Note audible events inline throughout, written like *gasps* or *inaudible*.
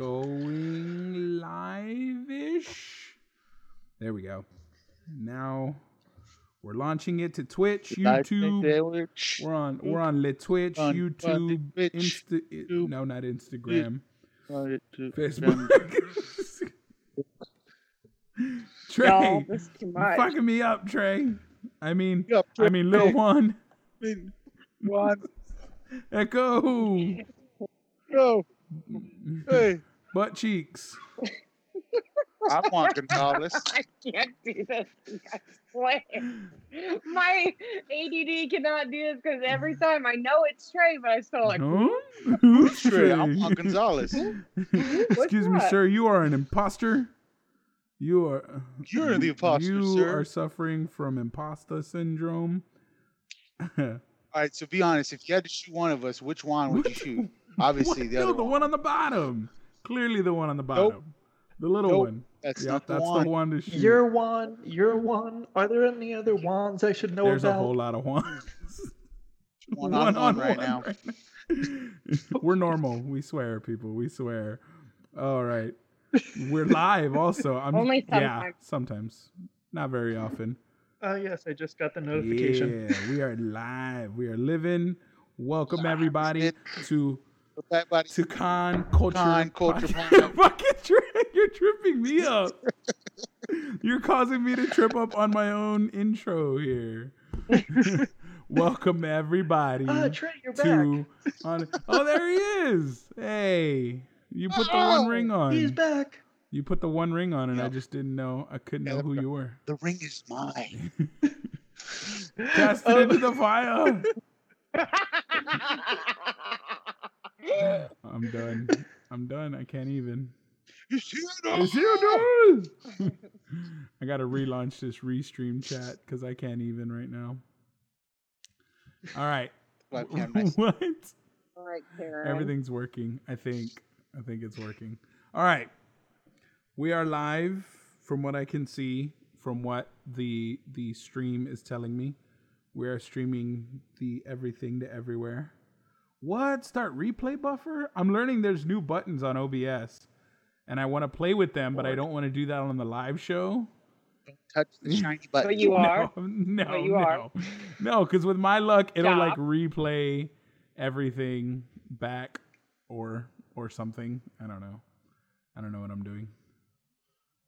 going live-ish. There we go. Now we're launching it to Twitch, YouTube. We're on we're on Le Twitch, YouTube, Insta no, not Instagram. *laughs* Facebook. *laughs* Trey, Y'all, this is too you much. fucking me up, Trey. I mean, Yup, I mean, little Trey. one, One. Echo, Go. Mm. Hey. Butt cheeks. I'm Juan Gonzalez. I can't do this. I swear. My ADD cannot do this because every time I know it's Trey, but I still like. Huh? Who's Trey, I'm Trey? Gonzalez. *laughs* Excuse me, sir. You are an imposter. You are. You're the imposter, You sir. are suffering from imposter syndrome. All right, so be honest. If you had to shoot one of us, which one would you shoot? *laughs* Obviously, the no, other the one. one on the bottom. Clearly, the one on the bottom. The little Nope, one. That's Yep, not the that's one. the one to shoot. You're one. You're one. Are there any other wands I should know There's about? a whole lot of ones. *laughs* One on one right now. now. *laughs* We're normal. We swear, people. We swear. All right. We're live also. I'm, Only Yeah, sometimes. sometimes. Not very often. Oh yes, I just got the notification. Yeah, we are live. We are living. Welcome everybody to Put that body- to Con Culture. Con Culture *laughs* Fucking tri- *laughs* you're tripping me up. *laughs* you're causing me to trip up on my own intro here. Welcome everybody Ah, Trey, you're back. on. Oh, there he is. Hey, you put the one ring on. He's back. You put the one ring on, and I just didn't know. I couldn't know who you were. The ring is mine. Cast it into the fire. *laughs* I'm done. I'm done. I can't even. You see it? It's you, dude. *laughs* I gotta relaunch this restream chat because I can't even right now. All right. *laughs* What? All right, Karen. Everything's working. I think. I think it's working. All right. We are live from what I can see, from what the the stream is telling me. We are streaming the everything to everywhere. What? Start replay buffer? I'm learning there's new buttons on OBS. And I want to play with them, but I don't want to do that on the live show. Touch the shiny button. But you *laughs* are. No, *laughs* no, But you no. are. No, because with my luck, it'll like replay everything back or or something. I don't know. I don't know what I'm doing.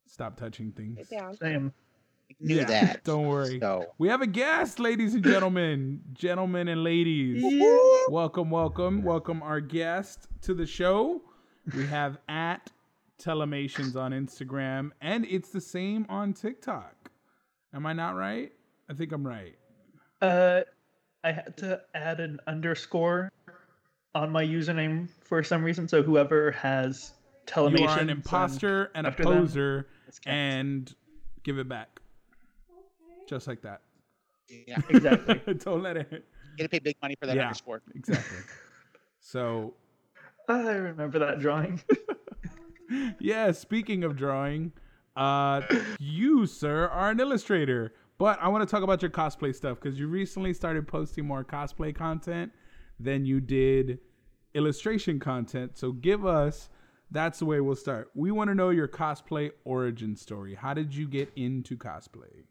Stop touching things. Sit down. Same. Knew Yeah, that. *laughs* Don't worry. So, We have a guest, ladies and gentlemen, gentlemen and ladies. Welcome, welcome, welcome our guest to the show. We have *laughs* at Telemations on Instagram, and it's the same on TikTok. Am I not right? I think I'm right. Uh, I had to add an underscore on my username for some reason. So whoever has telemation, You are an imposter and a poser, and give it back. Just like that. yeah, exactly. *laughs* Don't let it. get to pay big money for that Yeah. underscore. Exactly. So *laughs* I remember that drawing. *laughs* yeah, speaking of drawing, uh, you, sir, are an illustrator. But I want to talk about your cosplay stuff because you recently started posting more cosplay content than you did illustration content. So give us, that's the way we'll start. We want to know your cosplay origin story. How did you get into cosplay?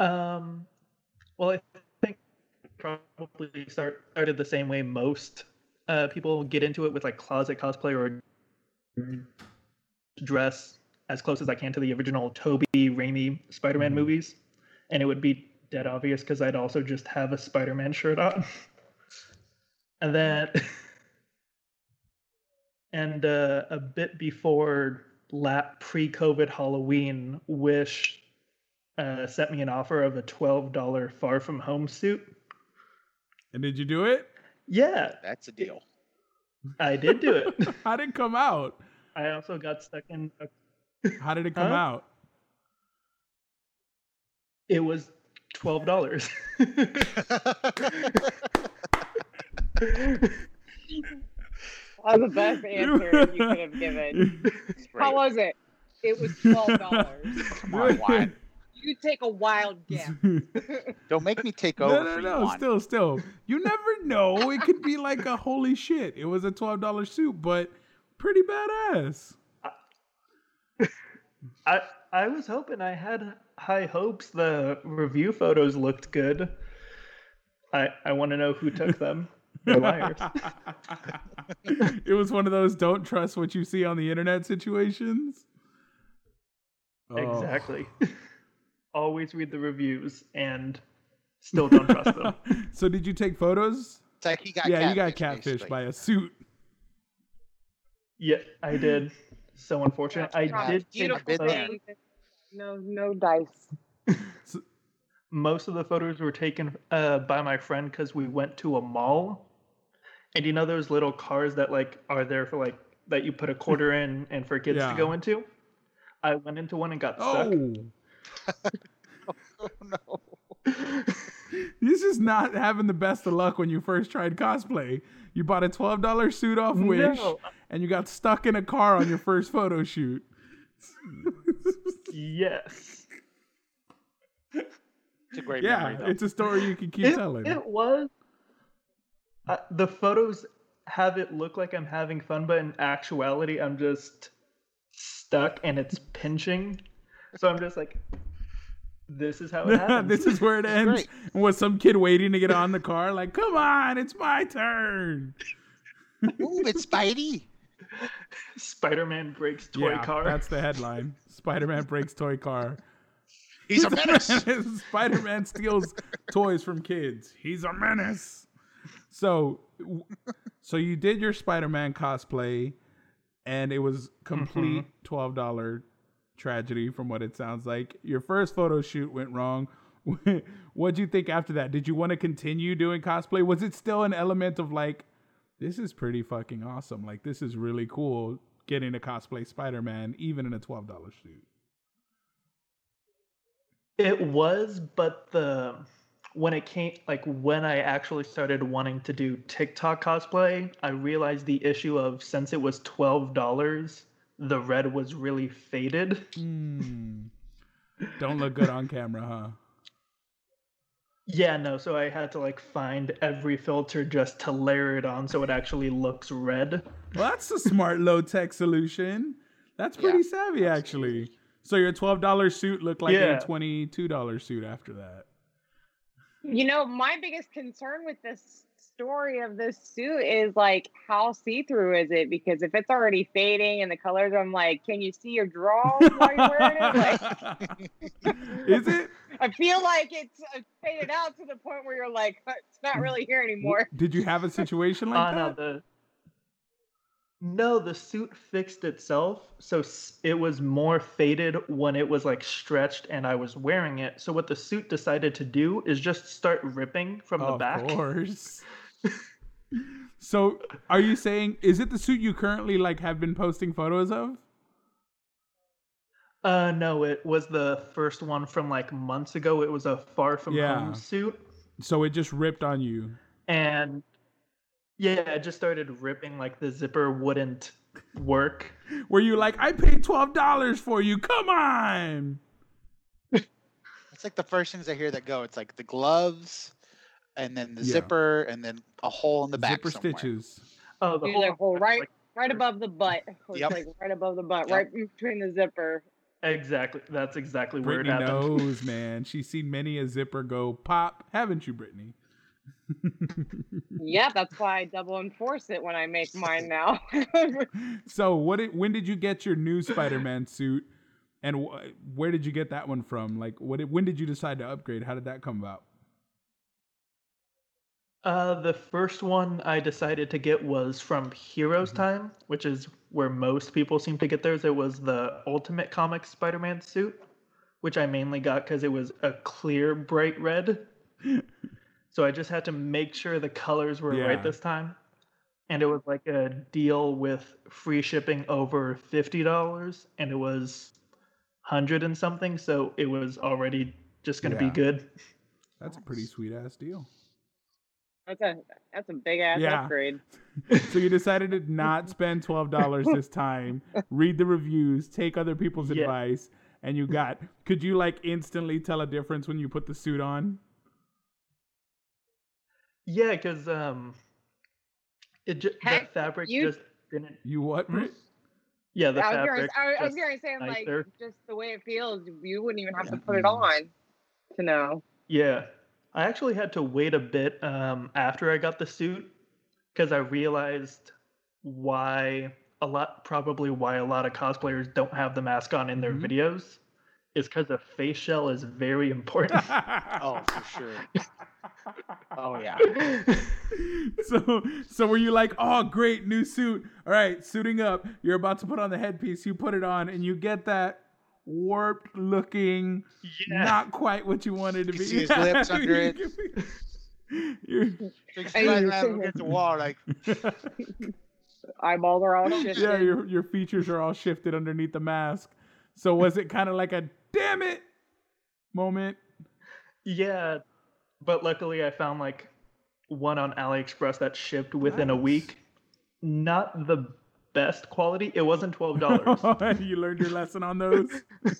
Um, well, I think probably start started the same way most uh, people get into it with like closet cosplay or dress as close as I can to the original Toby Raimi Spider-Man Mhm. movies, and it would be dead obvious because I'd also just have a Spider-Man shirt on, *laughs* and then *laughs* and uh, a bit before lap pre-COVID Halloween, Wish uh, sent me an offer of a twelve dollar Far From Home suit. And did you do it? Yeah, That's a deal. I did do it. *laughs* How did it come out? I also got stuck in. A, How did it come Huh? out? it was twelve dollars. *laughs* That was the best answer you could have given. *laughs* How was it? It was twelve dollars. Come on, Juan. You take a wild *laughs* guess. Don't make me take over no, no, no. you. Juan. Still, still, you never *laughs* know. It could be like a holy shit. It was a twelve dollar suit, but pretty badass. I I was hoping I had high hopes. The review photos looked good. I I want to know who took them. *laughs* They're liars. it was one of those don't trust what you see on the internet situations. Oh. Exactly. Always read the reviews and still don't trust them. *laughs* so did you take photos? It's like he got yeah, you got catfished, catfished basically. by a suit. Yeah, I did. So unfortunate. I Dropped did take beautiful been there. photos. No, no dice. *laughs* Most of the photos were taken uh, by my friend because we went to a mall. And you know those little cars that like are there for like that you put a quarter in and for kids Yeah. to go into? I went into one and got stuck. Oh, *laughs* no. this is not having the best of luck when you first tried cosplay. You bought a twelve dollar suit off Wish, No. and you got stuck in a car on your first photo shoot. Yes. It's a great yeah, memory though. it's a story you can keep It, telling. it was. Uh, the photos have it look like I'm having fun, but in actuality, I'm just stuck and it's pinching. So I'm just like, this is how it *laughs* happens. this is where it ends. great. And was some kid waiting to get on the car? Like, come on, it's my turn. Move it's Spidey. *laughs* Spider-Man breaks toy yeah, car. that's the headline. Spider-Man breaks toy car. He's a menace. *laughs* Spider-Man steals toys from kids. He's a menace. So, so you did your Spider-Man cosplay, and it was complete Mm-hmm. twelve dollar tragedy, from what it sounds like. Your first photo shoot went wrong. *laughs* What'd you think after that? Did you want to continue doing cosplay? Was it still an element of like, this is pretty fucking awesome. Like this is really cool getting to cosplay Spider-Man, even in a twelve dollar suit. It was, but the when it came like when I actually started wanting to do TikTok cosplay, I realized the issue of since it was twelve dollars, the red was really faded. Hmm. Don't look good on camera, huh? Yeah, no, so I had to like find every filter just to layer it on so it actually looks red. Well, that's a smart low tech solution. That's pretty Yeah, savvy, actually. So your twelve dollar suit looked like Yeah. a twenty two dollar suit after that. You know, my biggest concern with this story of this suit is like how see through is it? Because if it's already fading and the colors, I'm like, can you see your drawers while you're wearing it? *laughs* Like, Is it? *laughs* I feel like it's uh, faded out to the point where you're like, it's not really here anymore. *laughs* Did you have a situation Uh, like no, that? the no, the suit fixed itself, so it was more faded when it was like stretched and I was wearing it. So what the suit decided to do is just start ripping from the of back. course. So, are you saying is it the suit you currently like have been posting photos of? Uh, no, it was the first one from like months ago. It was a Far From Yeah. Home suit, So it just ripped on you. and yeah, it just started ripping. Like the zipper wouldn't work. Were you like, I paid twelve dollars for you? Come on. It's like the first things I hear that go. It's like the gloves, and then the Yeah. zipper, and then a hole in the back Zipper somewhere. stitches. Oh, the Use whole a hole right, like- right above the butt. It's Yep. like right above the butt, Yep. right between the zipper. exactly. That's exactly where Brittany it happened. knows, *laughs* man. She's seen many a zipper go pop, haven't you, Brittany? Yeah, *laughs* that's why I double enforce it when I make mine now. *laughs* so, what? Did, when did you get your new Spider-Man suit, and wh- where did you get that one from? Like, what? Did, when did you decide to upgrade? How did that come about? Uh, the first one I decided to get was from Heroes Mm-hmm. Time, which is where most people seem to get theirs. It was the Ultimate Comics Spider-Man suit, which I mainly got because it was a clear, bright red. *laughs* so I just had to make sure the colors were Yeah. right this time. And it was like a deal with free shipping over fifty dollars, and it was hundred and something. So it was already just gonna Yeah. be good. That's a pretty sweet ass deal. That's a that's a big ass Yeah. upgrade. *laughs* So you decided to not *laughs* spend twelve dollars this time, read the reviews, take other people's Yeah. advice, and you got could you like instantly tell a difference when you put the suit on? Yeah, because um, it ju- Heck, that fabric you- just didn't. You what? Yeah, the I was fabric. gonna, I, was- I was gonna say, I'm like, just the way it feels, you wouldn't even have to put it on to know. Yeah. I actually had to wait a bit um, after I got the suit because I realized why a lot, probably why a lot of cosplayers don't have the mask on in their Mhm. videos is because the face shell is very important. *laughs* Oh, for sure. *laughs* Oh yeah. *laughs* so so were you like, oh great, new suit. All right, suiting up. You're about to put on the headpiece, you put it on, and you get that warped looking, yeah. not quite what you wanted to You be. see *laughs* his lips under it. You're- Like, Hey, Spider-Man you're look at the wall like *laughs* Eyeballs are all shifted. yeah, your your features are all shifted underneath the mask. So was it kind of like a damn it moment? Yeah, but luckily I found like one on AliExpress that shipped within a week. Not the best quality. It wasn't twelve dollars. *laughs* you learned your lesson on those. *laughs*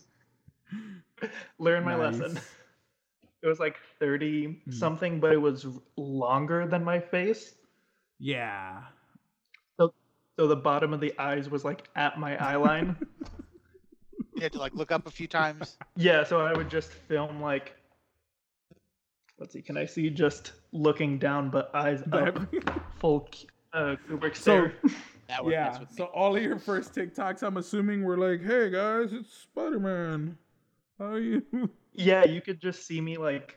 Learn my Nice. lesson. It was like thirty Hmm. something, but it was longer than my face. Yeah. So so the bottom of the eyes was like at my *laughs* eye line. you had to like look up a few times. yeah, so I would just film like. Let's see, can I see just looking down but eyes up, full uh, Kubrick So- stare? That would yeah. with me. So all of your first TikToks, I'm assuming, were like, "Hey guys, it's Spider Man. How are you?" *laughs* Yeah, you could just see me like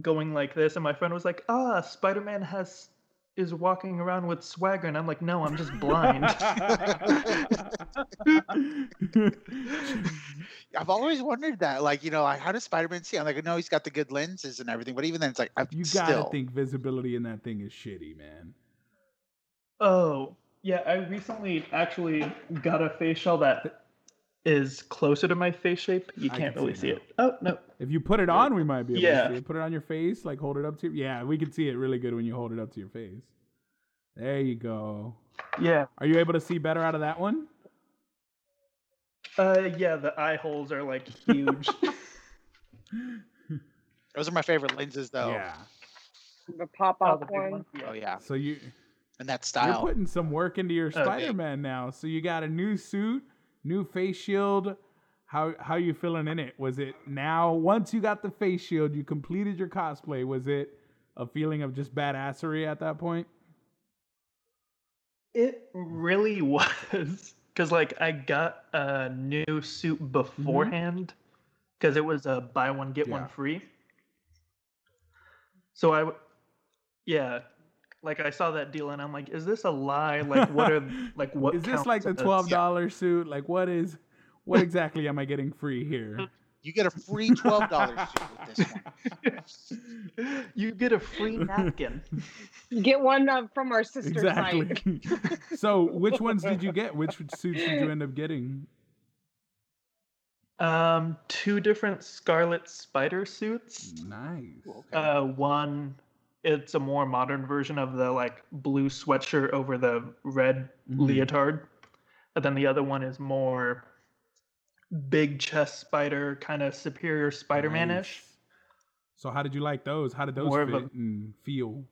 going like this, and my friend was like, "Ah, Spider Man has is walking around with swagger," and I'm like, "No, I'm just blind." *laughs* *laughs* I've always wondered that. Like, you know, like, how does Spider-Man see? I'm like, no, he's got the good lenses and everything, but even then, it's like, I'm you gotta still. think visibility in that thing is shitty, man. oh, yeah, I recently actually got a face shell that is closer to my face shape. You can't can really see see it. Oh no. If you put it on, we might be able Yeah. to see it. Put it on your face, like hold it up to. Your, Yeah, we can see it really good when you hold it up to your face. There you go. Yeah. Are you able to see better out of that one? Uh, yeah, the eye holes are like huge. *laughs* Those are my favorite lenses, though. Yeah. The pop Oh, the big one. ones. Oh yeah, So you and that style. you're putting some work into your Oh. Spider-Man now. So you got a new suit, new face shield. How how you feeling in it? Was it now once you got the face shield, you completed your cosplay? Was it a feeling of just badassery at that point? It really *laughs* was because like I got a new suit beforehand mm-hmm. because it was a buy one get Yeah. one free. So I, w- yeah, like I saw that deal and I'm like, is this a lie? Like what are *laughs* like what Is this like the twelve dollar suit? Like what is what exactly am I getting free here? *laughs* You get a free twelve dollars suit with this one. *laughs* you get a free napkin. Get one uh, from our sister exactly. site. so which ones did you get? Which suits did you end up getting? Um, two different Scarlet Spider suits. Nice. Uh, one, it's a more modern version of the like blue sweatshirt over the red Mhm. leotard, and then the other one is more big chest spider, kind of superior Spider-Man-ish. Nice. So how did you like those? How did those More fit a- and feel?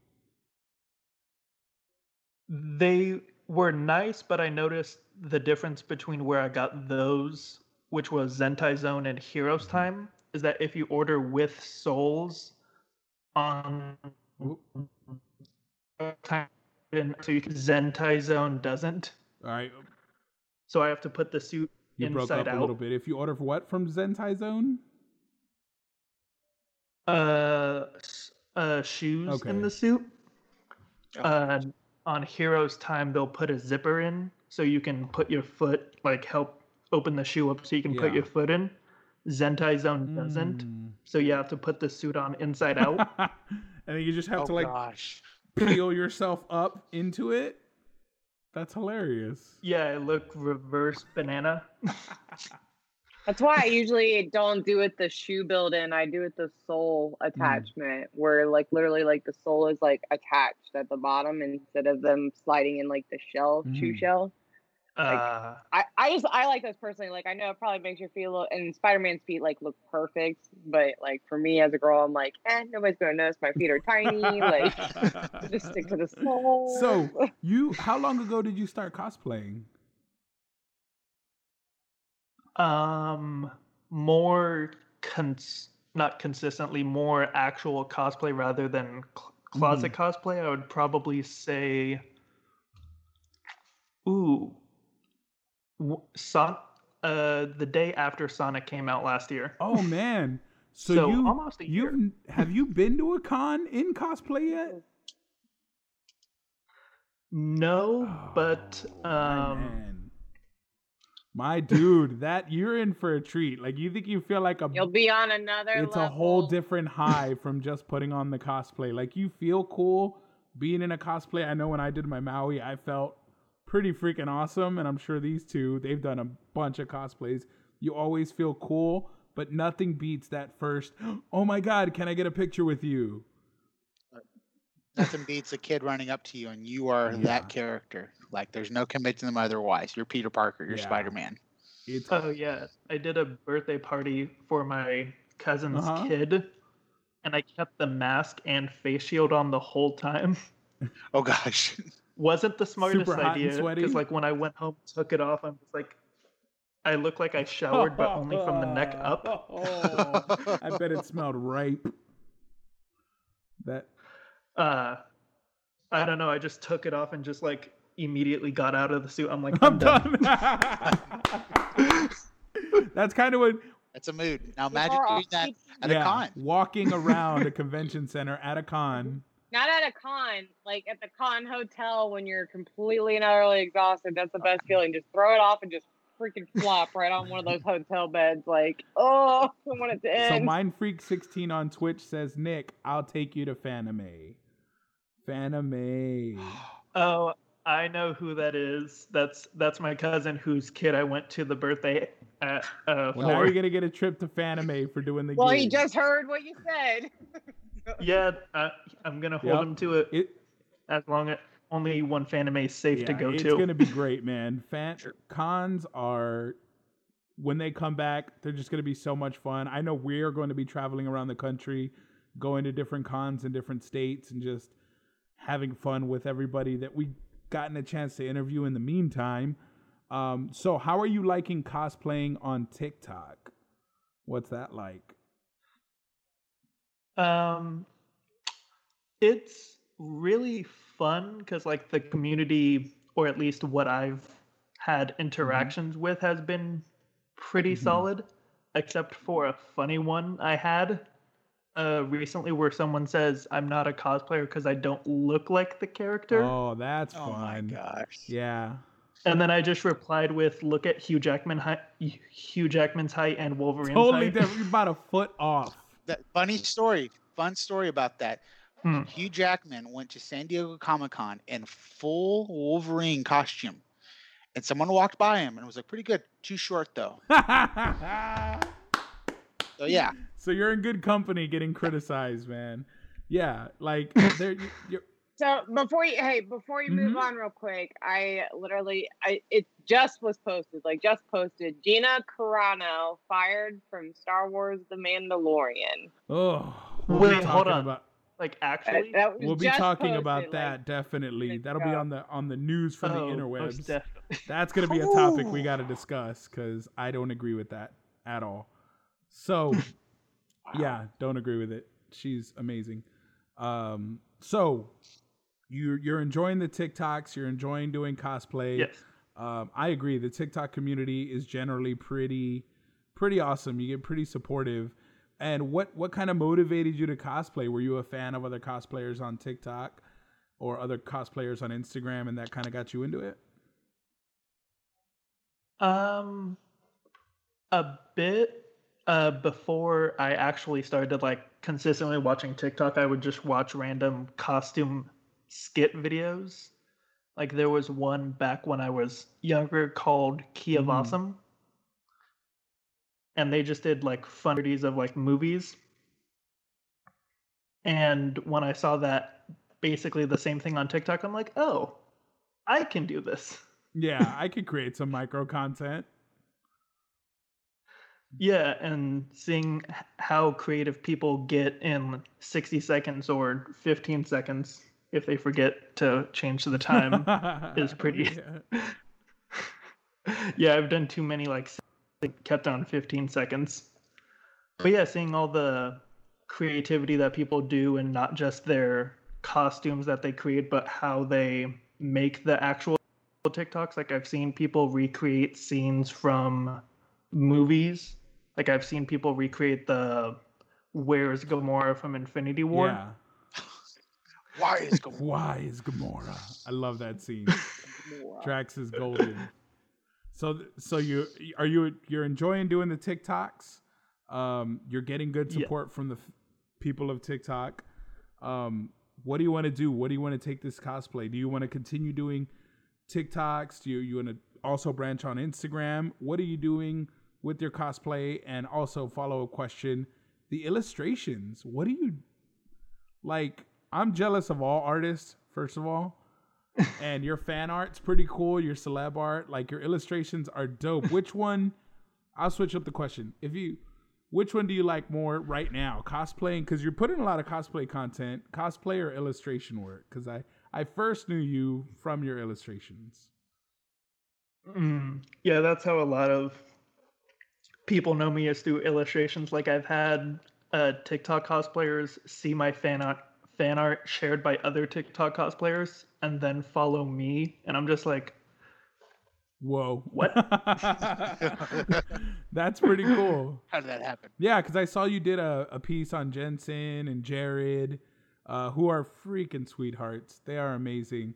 They were nice, but I noticed the difference between where I got those, which was Zentai Zone and Heroes Time, is that if you order with soles on so you can, Zentai Zone doesn't. All right, So I have to put the suit you broke inside up out. a little bit. If you order for what from Zentai Zone? uh, uh shoes Okay. in the suit. Uh, on Heroes Time, they'll put a zipper in so you can put your foot, like help open the shoe up so you can put your foot in. Zentai Zone doesn't, Mm. so you have to put the suit on inside out. *laughs* and then you just have oh to like gosh. peel *laughs* yourself up into it. That's hilarious. yeah, I look reverse banana. *laughs* That's why I usually don't do it the shoe build in. I do it the sole Mm. attachment, where like literally like the sole is like attached at the bottom instead of them sliding in like the shell shoe Mm. Shell. Uh, I, I just I like those personally. Like I know it probably makes you feel a little, and Spider Man's feet like look perfect, but like for me as a girl, I'm like, eh, nobody's gonna notice my feet are tiny. like *laughs* just stick to the sole. So you, how long ago did you start cosplaying? um, more cons- not consistently, more actual cosplay rather than cl- closet cosplay. I would probably say, ooh, w- Son- uh, the day after Sonic came out last year. Oh *laughs* man, so, So, you almost a year. you have you been to a con in cosplay yet? No, but Oh, my um, man. my dude, that you're in for a treat. Like you think you feel like a You'll be on another. it's a whole different high *laughs* from just putting on the cosplay. Like you feel cool being in a cosplay. I know when I did my Maui, I felt pretty freaking awesome, and I'm sure these two they've done a bunch of cosplays. You always feel cool, but nothing beats that first. *gasps* Oh my god, can I get a picture with you? Nothing beats a kid running up to you and you are Yeah. that character. Like there's no convincing them otherwise. You're Peter Parker. You're Yeah. Spider Man. It's Oh yeah, I did a birthday party for my cousin's Uh-huh. kid, and I kept the mask and face shield on the whole time. Oh gosh. *laughs* Wasn't the smartest Super hot idea because like when I went home, took it off, I'm just like, I look like I showered, but only from the neck *laughs* up. Oh, I bet it smelled ripe. That Uh, I don't know. I just took it off and just like immediately got out of the suit. I'm like, I'm I'm, done. done. *laughs* That's kind of what That's a mood. Now imagine doing that at yeah, a con. walking around a *laughs* convention center at a con. Not at a con, like at the con hotel when you're completely and utterly exhausted. That's the best feeling. Just throw it off and just freaking flop right on one of those hotel beds. Like, oh, *laughs* I want it to end. So end. Mindfreak16 on Twitch says, Nick, I'll take you to Fanime. Fanime. *sighs* Oh, I know who that is. That's that's my cousin whose kid I went to the birthday at. Uh, Well, now you're gonna get a trip to Fanime for doing the well, gig. he just heard what you said. *laughs* Yeah, uh, I'm gonna hold Yep. him to it, it, as long as only one Fanime is safe to go it's to. It's gonna be great, man. *laughs* Fan cons are when they come back, they're just gonna be so much fun. I know we're going to be traveling around the country, going to different cons in different states, and just having fun with everybody that we gotten a chance to interview in the meantime. Um, so how are you liking cosplaying on TikTok? What's that like? Um, it's really fun because like the community, or at least what I've had interactions with, has been pretty Mhm. solid, except for a funny one I had uh, recently where someone says I'm not a cosplayer because I don't look like the character, Oh, that's Oh my fun. gosh. Yeah. and then I just replied with, "Look at Hugh Jackman height, Hugh Jackman's height and Wolverine's Totally height." different. You're about a foot off. That funny story. Fun story about that. Hmm. Hugh Jackman went to San Diego Comic Con in full Wolverine costume. And someone walked by him and was like, pretty good. Too short though. *laughs* So yeah. So you're in good company getting criticized, man. Yeah, like there you- you're So before you, hey, before you move Mhm. on real quick, I literally, I it just was posted, like just posted. Gina Carano fired from Star Wars: The Mandalorian. Oh, Wait, hold talking on. About, Like Uh, actually, that was we'll be talking posted, about like, that definitely. That'll be on the on the news from oh, the interwebs. definitely. That's gonna be a topic we got to discuss because I don't agree with that at all. So, *laughs* yeah, don't agree with it. She's amazing. Um, so you you're enjoying the TikToks. You're enjoying doing cosplay. Yes. Um, I agree. The TikTok community is generally pretty, pretty awesome. You get pretty supportive. And what what kind of motivated you to cosplay? Were you a fan of other cosplayers on TikTok or other cosplayers on Instagram, and that kind of got you into it? Um, a bit. Uh, before I actually started like consistently watching TikTok, I would just watch random costume skit videos. Like there was one back when I was younger called Key of Mhm. Awesome. And they just did like fun of like movies. And when I saw that basically the same thing on TikTok, I'm like, oh, I can do this. Yeah, *laughs* I could create some micro content. Yeah, and seeing how creative people get in 60 seconds or 15 seconds if they forget to change the time. *laughs* is pretty- Yeah. *laughs* yeah, I've done too many like kept on 15 seconds. But yeah, seeing all the creativity that people do and not just their costumes that they create, but how they make the actual TikToks. Like I've seen people recreate scenes from movies. Like I've seen people recreate the Where's Gamora from Infinity War. Yeah. Why is *laughs* Gamora? Why is Gamora? I love that scene. Drax is golden. So, so you are you you're enjoying doing the TikToks? Um, you're getting good Yeah. support from the f- people of TikTok. Um, what do you want to do? What do you want to take this cosplay? Do you want to continue doing TikToks? Do you you want to also branch on Instagram? What are you doing with your cosplay? And also follow up question: the illustrations. What do you like? I'm jealous of all artists. First of all, *laughs* and your fan art's pretty cool. Your celeb art, like your illustrations, are dope. Which *laughs* one? I'll switch up the question. If you, which one do you like more right now? Cosplaying, because you're putting a lot of cosplay content. Cosplay or illustration work? Because I I first knew you from your illustrations. Mm, yeah, that's how a lot of people know me is through illustrations. Like I've had uh, TikTok cosplayers see my fan art, fan art shared by other TikTok cosplayers, and then follow me, and I'm just like, Whoa! What? *laughs* That's pretty cool. How did that happen? Yeah, because I saw you did a, a piece on Jensen and Jared, uh, who are freaking sweethearts. They are amazing.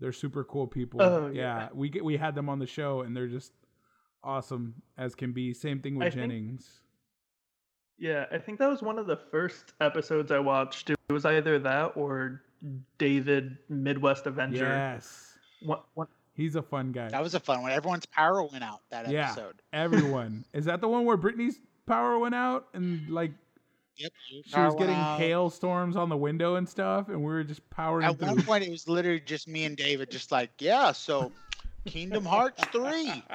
They're super cool people. Oh, yeah. yeah. we get we had them on the show, and they're just awesome as can be. Same thing with I think- Jennings. Yeah, I think that was one of the first episodes I watched. It was either that or David Midwest Avenger. Yes, One, one, he's a fun guy. That was a fun one. Everyone's power went out that Yeah. episode. Everyone *laughs* is that the one where Brittany's power went out and like Yep. she was getting hailstorms on the window and stuff, and we were just powering At through. one point, it was literally just me and David, just like, yeah. So, Kingdom Hearts three. *laughs*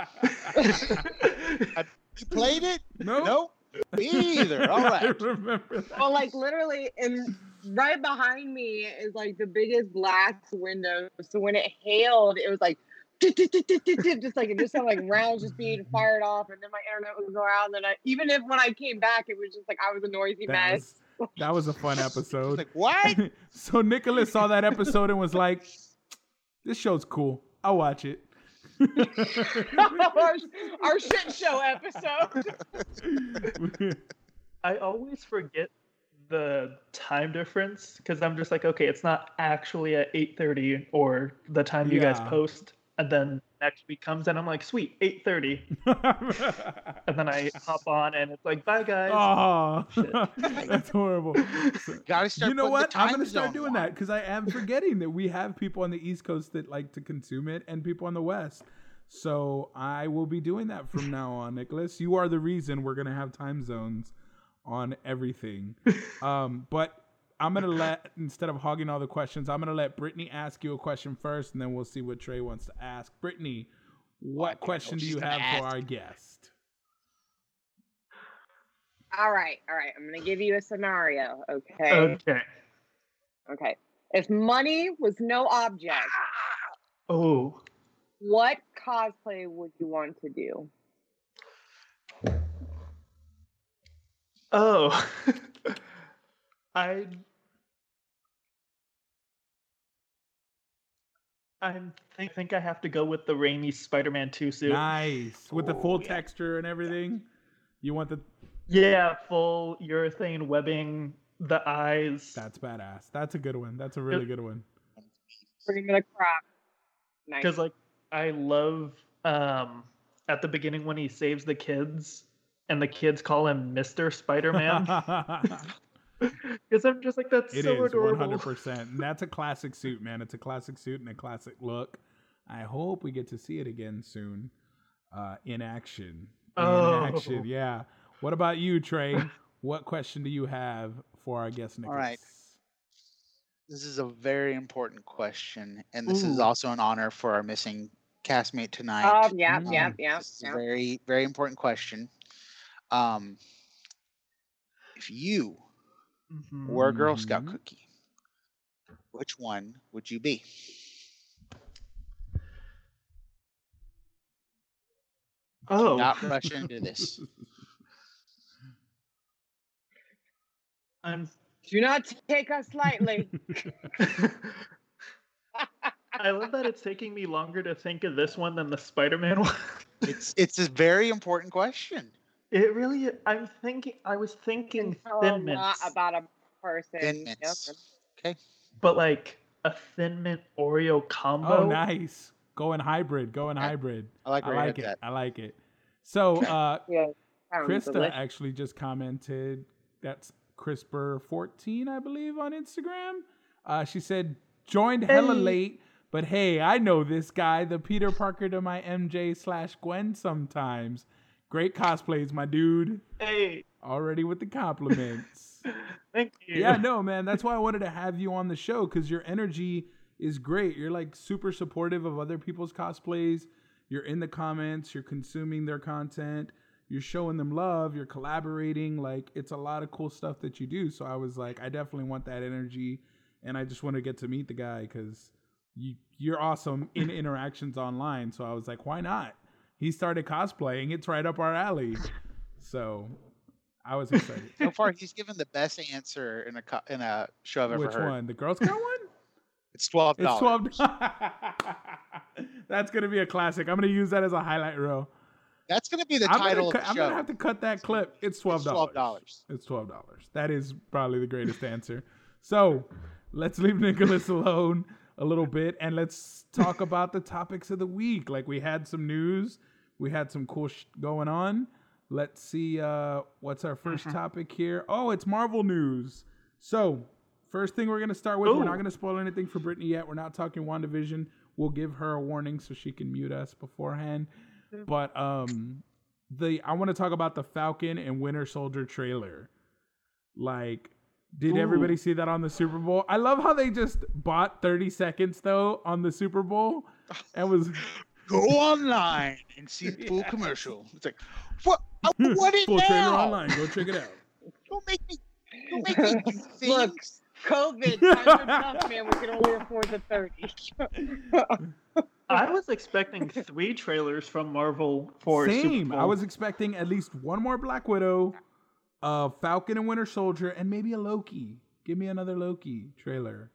*laughs* You played it? no, Nope. Me either. All *laughs* right. I remember that. Well, like literally, and right behind me is like the biggest glass window. So when it hailed, it was like just like it just sounded like rounds just being *laughs* fired off, and then my internet would go out. And then I, even if when I came back, it was just like I was a noisy That mess. was, that was a fun episode. like what? *laughs* so Nicholas saw that episode and was like, "This show's cool. I'll watch it." Our, *laughs* our shit show episode. I always forget the time difference because I'm just like, okay, it's not actually at 8:30 or the time you guys post, and then next week comes and I'm like, sweet, 8:30, *laughs* and then I hop on and it's like, bye guys. oh, *laughs* that's horrible. *laughs* Gotta start. you know what? I'm gonna start doing on. that because I am forgetting that we have people on the East Coast that like to consume it and people on the West. So I will be doing that from now on, Nicholas. You are the reason we're gonna have time zones on everything. Um, but I'm gonna let instead of hogging all the questions, I'm gonna let Brittany ask you a question first, and then we'll see what Trey wants to ask. Brittany, what oh, I know question do you gonna have for our guest? all right, all right. I'm gonna give you a scenario. Okay. Okay. Okay. If money was no object, ah! Oh, what cosplay would you want to do? oh. *laughs* I. I think, think I have to go with the Raimi Spider-Man 2 suit. Nice with the Oh, full yeah. texture and everything. You want the Yeah, full urethane webbing, the eyes. That's badass. That's a good one. That's a really good one. Cream of the crop. Nice. because like I love um at the beginning when he saves the kids and the kids call him Mr. Spider-Man *laughs* *laughs* *laughs* because I'm just like that's It so is adorable. 100%. And that's a classic suit, man. It's a classic suit and a classic look. I hope we get to see it again soon uh, in action. In Oh. action, yeah. What about you, Trey? what question do you have for our guest, Nicholas? All right. This is a very important question, and this is also an honor for our missing castmate tonight. Um, yeah, Mm. yeah, yeah, This is a yeah. very, very important question. Um, if you Mhm. were a Girl Scout Mhm. cookie, which one would you be? Oh, Not rush into this. I'm. Do not take us lightly. *laughs* I love that it's taking me longer to think of this one than the Spider-Man *laughs* one. It's it's a very important question. It really. I'm thinking. I was thinking Tell thin a lot mints, about a person. Thin Yep. Okay. but like a thin mint Oreo combo. Oh, nice. Going hybrid. Going Okay. hybrid. I like I like it. that. I like it. So, *laughs* uh, Yeah. Krista delicious. actually just commented. That's CRISPR14, I believe, on Instagram. Uh, she said, joined hella Hey. late, but hey, I know this guy, the Peter Parker to my MJ slash Gwen sometimes. Great cosplays, my dude. Hey, Already with the compliments. *laughs* thank you. yeah, no, man. That's why I wanted to have you on the show because your energy is great. You're like super supportive of other people's cosplays. You're in the comments, you're consuming their content, you're showing them love, you're collaborating. Like, it's a lot of cool stuff that you do. So I was like, I definitely want that energy. And I just want to get to meet the guy because you, you're awesome in *laughs* interactions online. So I was like, why not? He started cosplaying, it's right up our alley. So I was excited. So far, he's given the best answer in a co- in a show I've ever Which heard. one? The Girl Scout one? It's twelve It's dollars. twelve. *laughs* That's gonna be a classic. I'm gonna use that as a highlight reel. That's gonna be the I'm, title gonna, the I'm show. gonna have to cut that clip. It's twelve It's twelve dollars. It's twelve dollars. That is probably the greatest answer. So let's leave Nicholas alone a little bit and let's talk about the topics of the week. Like we had some news, we had some cool sh- going on. Let's see uh, what's our 1st topic here. Oh, it's Marvel news. So first thing we're gonna start with. We're not gonna spoil anything for Brittany yet. We're not talking WandaVision. We'll give her a warning so she can mute us beforehand. But um the I want to talk about the Falcon and Winter Soldier trailer. Like, did Ooh. everybody see that on the Super Bowl? I love how they just bought 30 seconds though on the Super Bowl and was *laughs* Go online and see the *laughs* full Yeah. commercial. It's like, what? *laughs* What is full trailer now? online. Go check it out. Don't make me. Don't make me do things. Look, COVID, times are tough, man. We can only afford the 30. I was expecting three trailers from Marvel for Super Same. I was expecting at least one more Black Widow, uh, Falcon and Winter Soldier, and maybe a Loki. Give me another Loki trailer.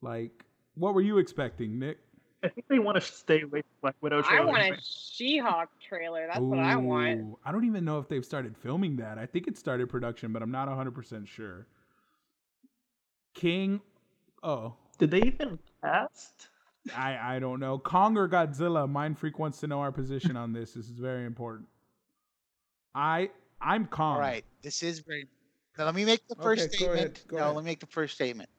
Like, what were you expecting, Nick? I think they want to stay away from Black Widow I want a She-Hulk trailer. That's what I want. I don't even know if they've started filming that. I think it started production, but I'm not 100% sure. King, oh, Did they even cast? I, I don't know. Kong or Godzilla? Mind Freak wants to know our position on this. This is very important. I I'm Kong. All right, this is very. Now let me make the first Okay, go statement. ahead, go no, ahead. let me make the first statement.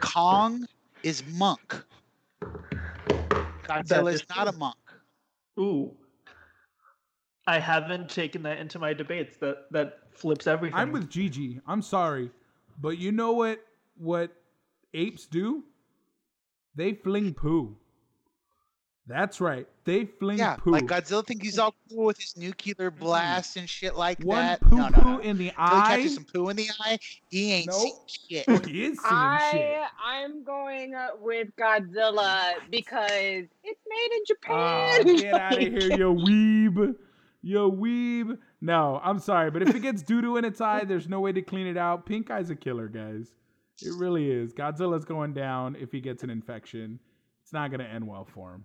Kong is monk. Godzilla is is not a monk. Ooh. I haven't taken that into my debates. That that flips everything. I'm with Gigi. I'm sorry, but you know what? What apes do? They fling poo. That's right. They fling Yeah, poo. like Godzilla thinks he's all cool with his nuclear blast and shit like One that. poo no, no, poo no. in the Until he catches some poo in the eye, he ain't Nope. seen shit. *laughs* He is seeing shit. I I'm going with Godzilla because it's made in Oh, Japan. get out of here, *laughs* you weeb. You weeb. No, I'm sorry, but if it gets doo doo in its eye, there's no way to clean it out. Pink eye's a killer, guys. It really is. Godzilla's going down if he gets an infection. It's not going to end well for him.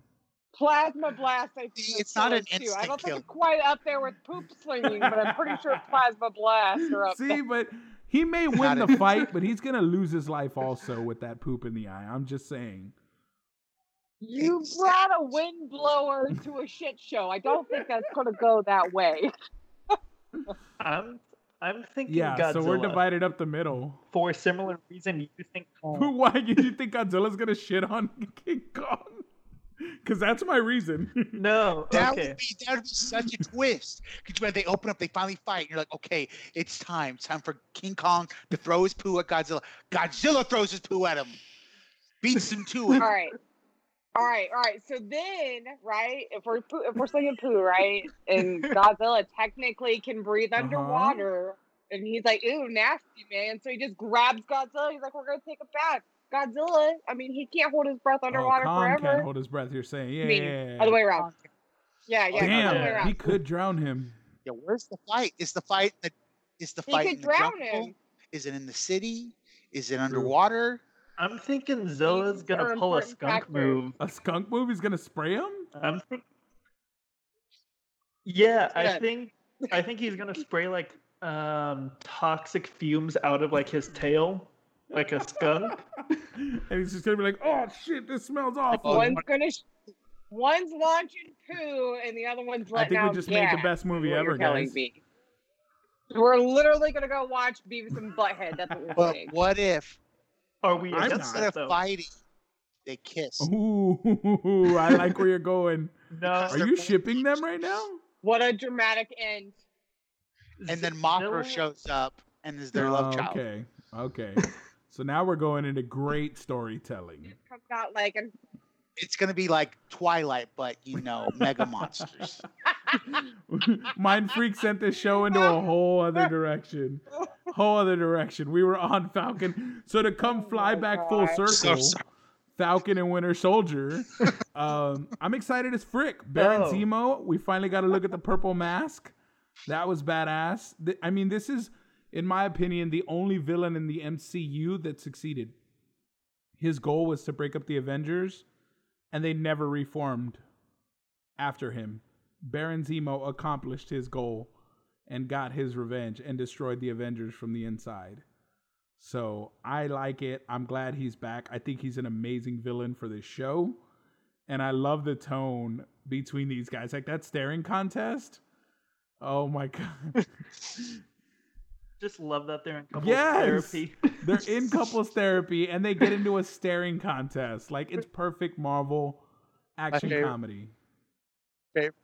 Plasma blast, I think. It's not an killer, too. I don't kill. think it's quite up there with poop slinging, but I'm pretty sure plasma blast are up See, there. but he may win the an- fight, *laughs* but he's going to lose his life also with that poop in the eye. I'm just saying. You brought a wind blower to a shit show. I don't think that's going to go that way. *laughs* I'm I'm thinking Yeah, Godzilla. so we're divided up the middle. For a similar reason, you think *laughs* Kong. Why do you think Godzilla's going to shit on King Kong? *laughs* Because that's my reason. *laughs* No, That okay. would be that would be such a twist. Because when they open up, they finally fight, and you're like, okay, it's time. It's time for King Kong to throw his poo at Godzilla. Godzilla throws his poo at him, beats him to it. *laughs* All right. All right, all right. So then, right, if we're poo- if we're singing poo, right, and Godzilla technically can breathe Uh-huh. underwater, and he's like, "Ooh, nasty man!" So he just grabs Godzilla. He's like, "We're gonna take a bath." Godzilla, I mean, he can't hold his breath underwater oh, Kong forever. can't hold his breath. You're saying, yeah, mean, yeah, yeah. Other way around. Yeah, yeah. Damn, Other way around. he could drown him. Yeah, where's the fight? Is the fight the is the He fight could in the drown jungle? him. Is it in the city? Is it underwater? I'm thinking Zilla's gonna pull a skunk factors. move. A skunk move? He's gonna spray him? I'm think. Yeah, I think I think he's gonna spray like um toxic fumes out of like his tail, like a skunk. *laughs* and he's just gonna be like, "Oh shit, this smells awful." One's gonna, sh- one's launching poo, and the other one's I think we oh, just made the best movie ever, you're guys. me. We're literally gonna go watch Beavis and Butthead. That's what we're But saying. what if Are we I'm against instead that of fighting, they kiss? Ooh, *laughs* I like where you're going. *laughs* No. Are you shipping them right now? What a dramatic end. And then Z- Mothra shows up and is their love Oh, child. Okay, okay. So now we're going into great storytelling. Comes out like an It's gonna be like Twilight, but you know, mega monsters. *laughs* Mind Freak sent this show into a whole other direction. Whole other direction. We were on Falcon. So to come Oh fly my back full God. So circle, sorry. Falcon and Winter Soldier. *laughs* Um, I'm excited as frick. Baron Oh. Zemo. We finally got to look at the purple mask. That was badass. I mean, this is, in my opinion, the only villain in the MCU that succeeded. His goal was to break up the Avengers, and they never reformed after him. Baron Zemo accomplished his goal and got his revenge and destroyed the Avengers from the inside. So I like it. I'm glad he's back. I think he's an amazing villain for this show. And I love the tone between these guys. Like that staring contest. Oh my *laughs* God. Just love that they're in couples Yes! therapy. *laughs* They're in *laughs* couples therapy and they get into a staring contest. Like it's perfect Marvel action favorite- comedy. Favorite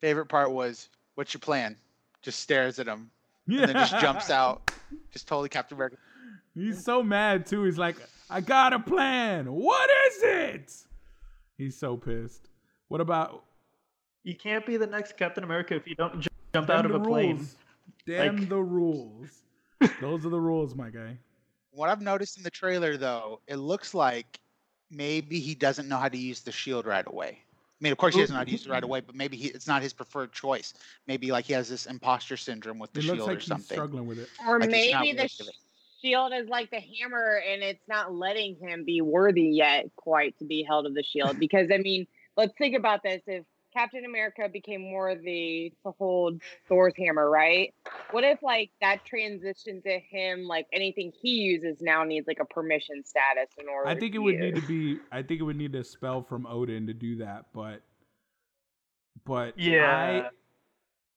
favorite part was, "What's your plan?" Just stares at him Yeah. and then just jumps out, *laughs* just totally Captain America. He's so mad too. He's like, I got a plan. What is it? He's so pissed. What about You can't be the next Captain America if you don't ju- jump out of the a plane. Rules? Damn Like- the rules. Those are the rules, my guy. What I've noticed in the trailer, though, it looks like maybe he doesn't know how to use the shield right away. I mean, of course, he doesn't know how to use it right away, but maybe he, it's not his preferred choice. Maybe like he has this imposter syndrome with the It shield like or he's something. struggling with it. Or Like, maybe the shield is like the hammer and it's not letting him be worthy yet quite to be held of the shield. Because I mean, let's think about this. If Captain America became worthy to hold Thor's hammer, right? What if like that transition to him, like anything he uses now needs like a permission status in order I think it would use? need to be. I think it would need a spell from Odin to do that. But, but Yeah. I,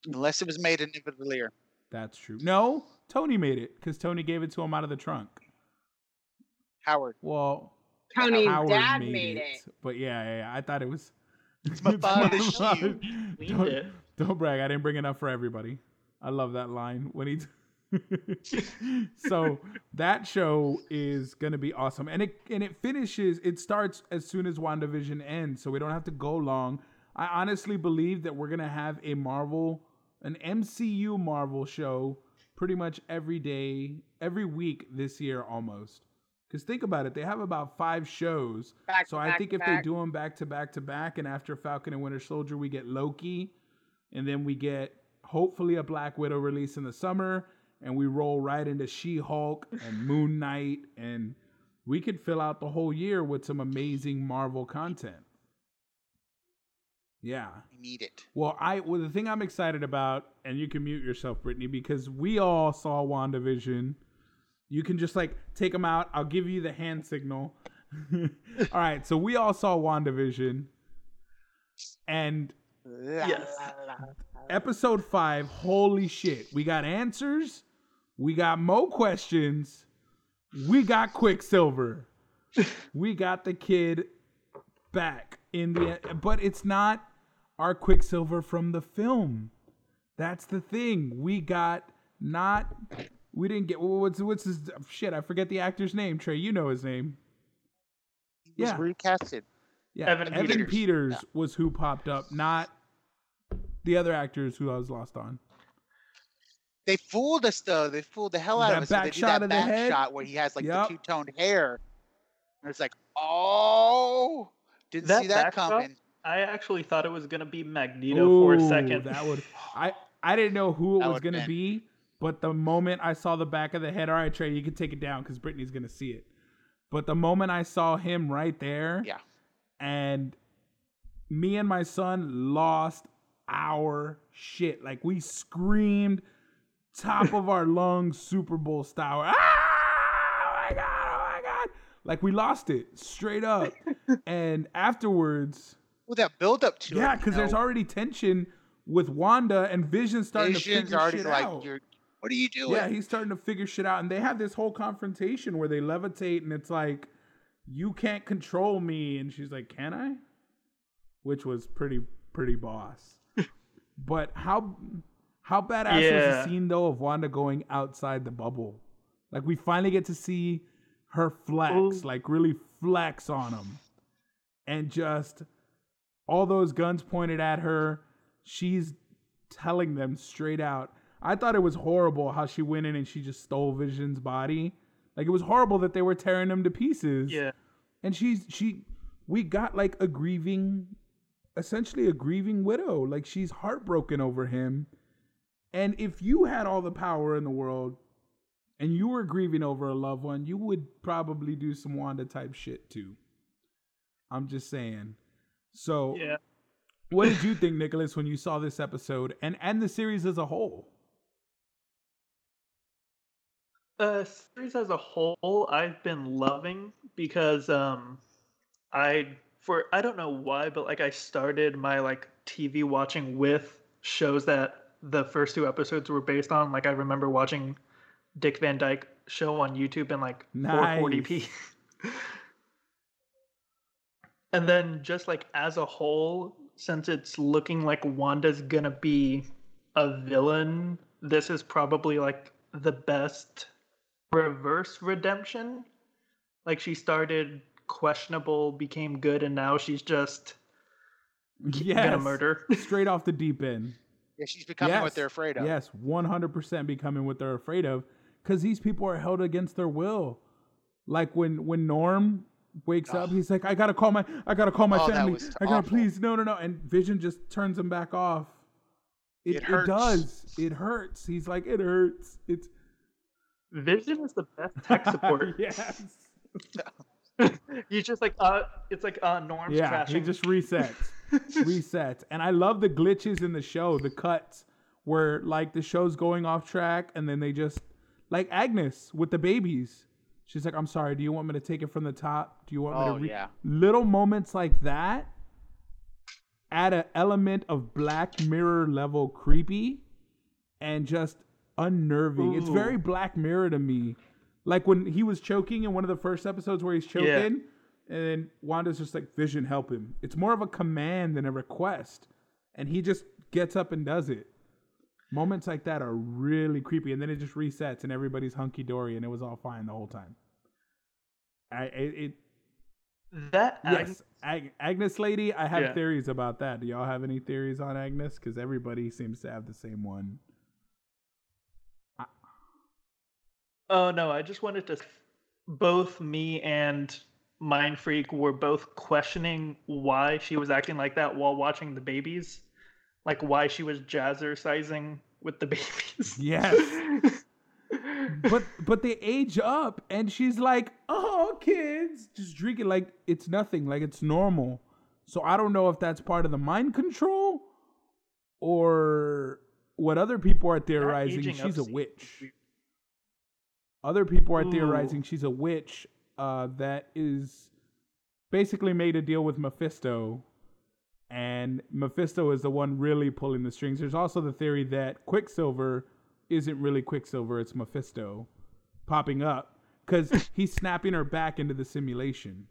Unless it was made in Nidavellir. that's true. No, Tony made it because Tony gave it to him out of the trunk. Howard. Well, Tony's Howard dad made, made it. it. But yeah, yeah, yeah, I thought it was. It's my father's father. shield. We Don't, don't brag. I didn't bring enough for everybody. I love that line when he. *laughs* so that show is gonna be awesome, and it and it finishes. It starts as soon as WandaVision ends, so we don't have to go long. I honestly believe that we're gonna have a Marvel, an MCU Marvel show, pretty much every day, every week this year almost. Because think about it, they have about five shows. Back so to I think if they do them back to back to back, and after Falcon and Winter Soldier, we get Loki, and then we get hopefully a Black Widow release in the summer, and we roll right into She Hulk and *laughs* Moon Knight, and we could fill out the whole year with some amazing Marvel content. Yeah. We need it. Well, I well the thing I'm excited about, and you can mute yourself, Brittany, because we all saw WandaVision. You can just like take them out. I'll give you the hand signal. *laughs* all right, so we all saw WandaVision, and Yes. episode five. Holy shit, we got answers, we got mo questions, we got Quicksilver, *laughs* we got the kid back in the but it's not our Quicksilver from the film. That's the thing. We got not we didn't get what's what's his shit, I forget the actor's name. Trey, you know his name. He was Yeah. recasted. Yeah, Evan Evan, Peters, Peters. was who popped up, not the other actors who I was lost on. They fooled us though. They fooled the hell out That of us. So they did shot that of the back head? shot where he has like Yup. the two toned hair. And it's like, oh, didn't That see that back shot? coming. I actually thought it was gonna be Magneto for a second. That would I I didn't know who it That was gonna been- be, but the moment I saw the back of the head, all right, Trey, you can take it down because Brittany's gonna see it. But the moment I saw him right there, Yeah. and me and my son lost our shit. Like we screamed top of our *laughs* lungs, Super Bowl style. Ah! Oh my god! Oh my god! Like we lost it straight up. *laughs* and afterwards, Well, that build up to it. yeah, because there's already tension with Wanda and Vision starting to Vision's figure already shit like, out. you're, what are you doing? Yeah, he's starting to figure shit out, and they have this whole confrontation where they levitate, and it's like, "You can't control me," and she's like, "Can I?" Which was pretty pretty boss. *laughs* but how how badass was the scene though of Wanda going outside the bubble? Like we finally get to see her flex, Ooh. like really flex on him, and just all those guns pointed at her. She's telling them straight out. I thought it was horrible how she went in and she just stole Vision's body. Like it was horrible that they were tearing him to pieces. yeah. And she's she we got like a grieving essentially a grieving widow. Like she's heartbroken over him. And if you had all the power in the world and you were grieving over a loved one, you would probably do some Wanda type shit too. I'm just saying. So Yeah. what did you *laughs* think, Nicholas, when you saw this episode and and the series as a whole? Uh, series as a whole, I've been loving because um, I for I don't know why, but like I started my like TV watching with shows that the first two episodes were based on. Like I remember watching Dick Van Dyke show on YouTube in like 440p. *laughs* and then just like as a whole, since it's looking like Wanda's gonna be a villain, this is probably like the best reverse redemption. Like she started questionable, became good, and now she's just *laughs* Yes. gonna murder. *laughs* Straight off the deep end. Yeah, she's becoming what they're afraid of. Yes, 100% becoming what they're afraid of cuz these people are held against their will. Like when when Norm wakes up, he's like I got to call my I got to call my Oh, family. I got to awful. please no no no and Vision just turns him back off. It, It it, does. It hurts. He's like it hurts. It's Vision is the best tech *laughs* support. yes. *laughs* He's just like uh it's like uh Norm's Yeah, crashing. he just resets. *laughs* resets. And I love the glitches in the show, the cuts where like the show's going off track and then they just like Agnes with the babies. She's like, I'm sorry, do you want me to take it from the top? Do you want me Oh, to re-? yeah. little moments like that add an element of black mirror level creepy and just unnerving. It's very black mirror to me. Like when he was choking in one of the first episodes where he's choking, Yeah. and then Wanda's just like, Vision, help him. It's more of a command than a request. And he just gets up and does it. Moments like that are really creepy, and then it just resets and everybody's hunky dory and it was all fine the whole time. I it, it that Yes, Ag- Agnes lady. I have Yeah. theories about that. Do y'all have any theories on Agnes? Because everybody seems to have the same one. Oh no, I just wanted to. Both me and Mind Freak were both questioning why she was acting like that while watching the babies, like why she was jazzercising with the *laughs* babies. Yes. *laughs* But but they age up, and she's like, "Oh, kids, just drinking like it's nothing, like it's normal." So I don't know if that's part of the mind control, or what other people are theorizing. She's a witch. Other people are Ooh. theorizing she's a witch uh, that is basically made a deal with Mephisto, and Mephisto is the one really pulling the strings. There's also the theory that Quicksilver isn't really Quicksilver; it's Mephisto popping up because *laughs* he's snapping her back into the simulation.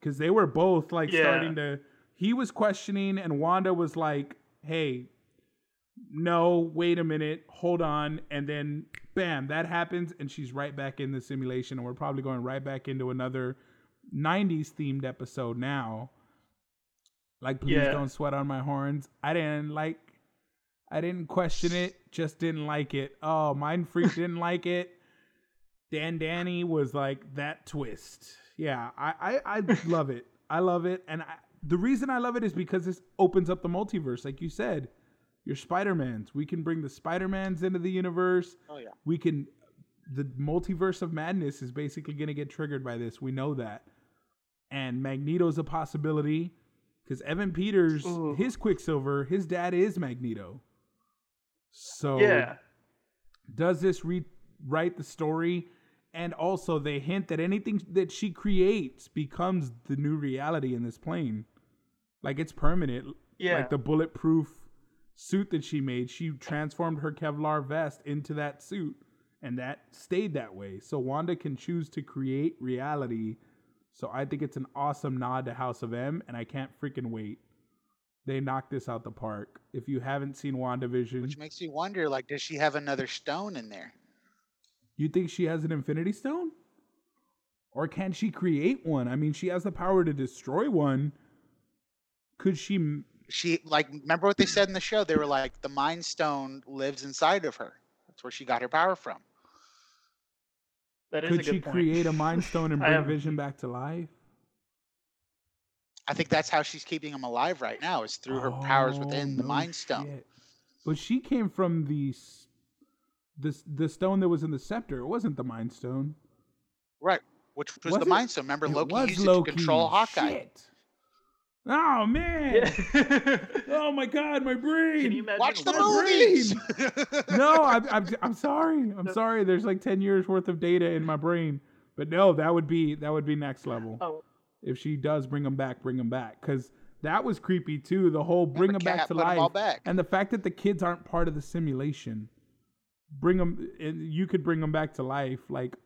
Because they were both like Yeah. starting to. He was questioning, and Wanda was like, "Hey, no, wait a minute, hold on. And then bam, that happens, and she's right back in the simulation. And we're probably going right back into another 90s themed episode now. Like, please Yeah. don't sweat on my horns. I didn't like. I didn't question it. Just didn't like it. Oh, Mind Freak *laughs* didn't like it. Dan Danny was like that twist. Yeah, I I, I love it. I love it, and I, the reason I love it is because this opens up the multiverse, like you said. Your Spider Mans. We can bring the Spider Mans into the universe. Oh yeah. We can. The multiverse of madness is basically going to get triggered by this. We know that, and Magneto's a possibility because Evan Peters, Ooh. his Quicksilver, his dad is Magneto. So Yeah. does this rewrite the story? And also, they hint that anything that she creates becomes the new reality in this plane. Like it's permanent. Yeah. Like the bulletproof suit that she made, she transformed her Kevlar vest into that suit, and that stayed that way. So Wanda can choose to create reality. So I think it's an awesome nod to House of M, and I can't freaking wait. They knocked this out the park. If you haven't seen WandaVision, Which makes me wonder, like, does she have another stone in there? You think she has an Infinity Stone? Or can she create one? I mean, she has the power to destroy one. Could she? M- She like remember what they said in the show? They were like, the Mind Stone lives inside of her. That's where she got her power from. That is Could a she point. create a Mind Stone and *laughs* bring have- Vision back to life? I think that's how she's keeping him alive right now, is through her powers within Oh, the no Mind Stone. shit. But she came from the the the stone that was in the scepter. It wasn't the Mind Stone. Right. Which was, Was the it? Mind Stone. Remember, It Loki was used it to control Hawkeye. Shit. Oh man! Yeah. *laughs* Oh my god, my brain! Can you imagine? Watch the My movies. *laughs* no, I'm, I'm I'm sorry. I'm sorry. There's like ten years worth of data in my brain, but no, that would be that would be next level. Oh, If she does bring them back, bring them back, because that was creepy too. The whole bring them back to life, back. and the fact that the kids aren't part of the simulation. Bring them, and you could bring them back to life. Like,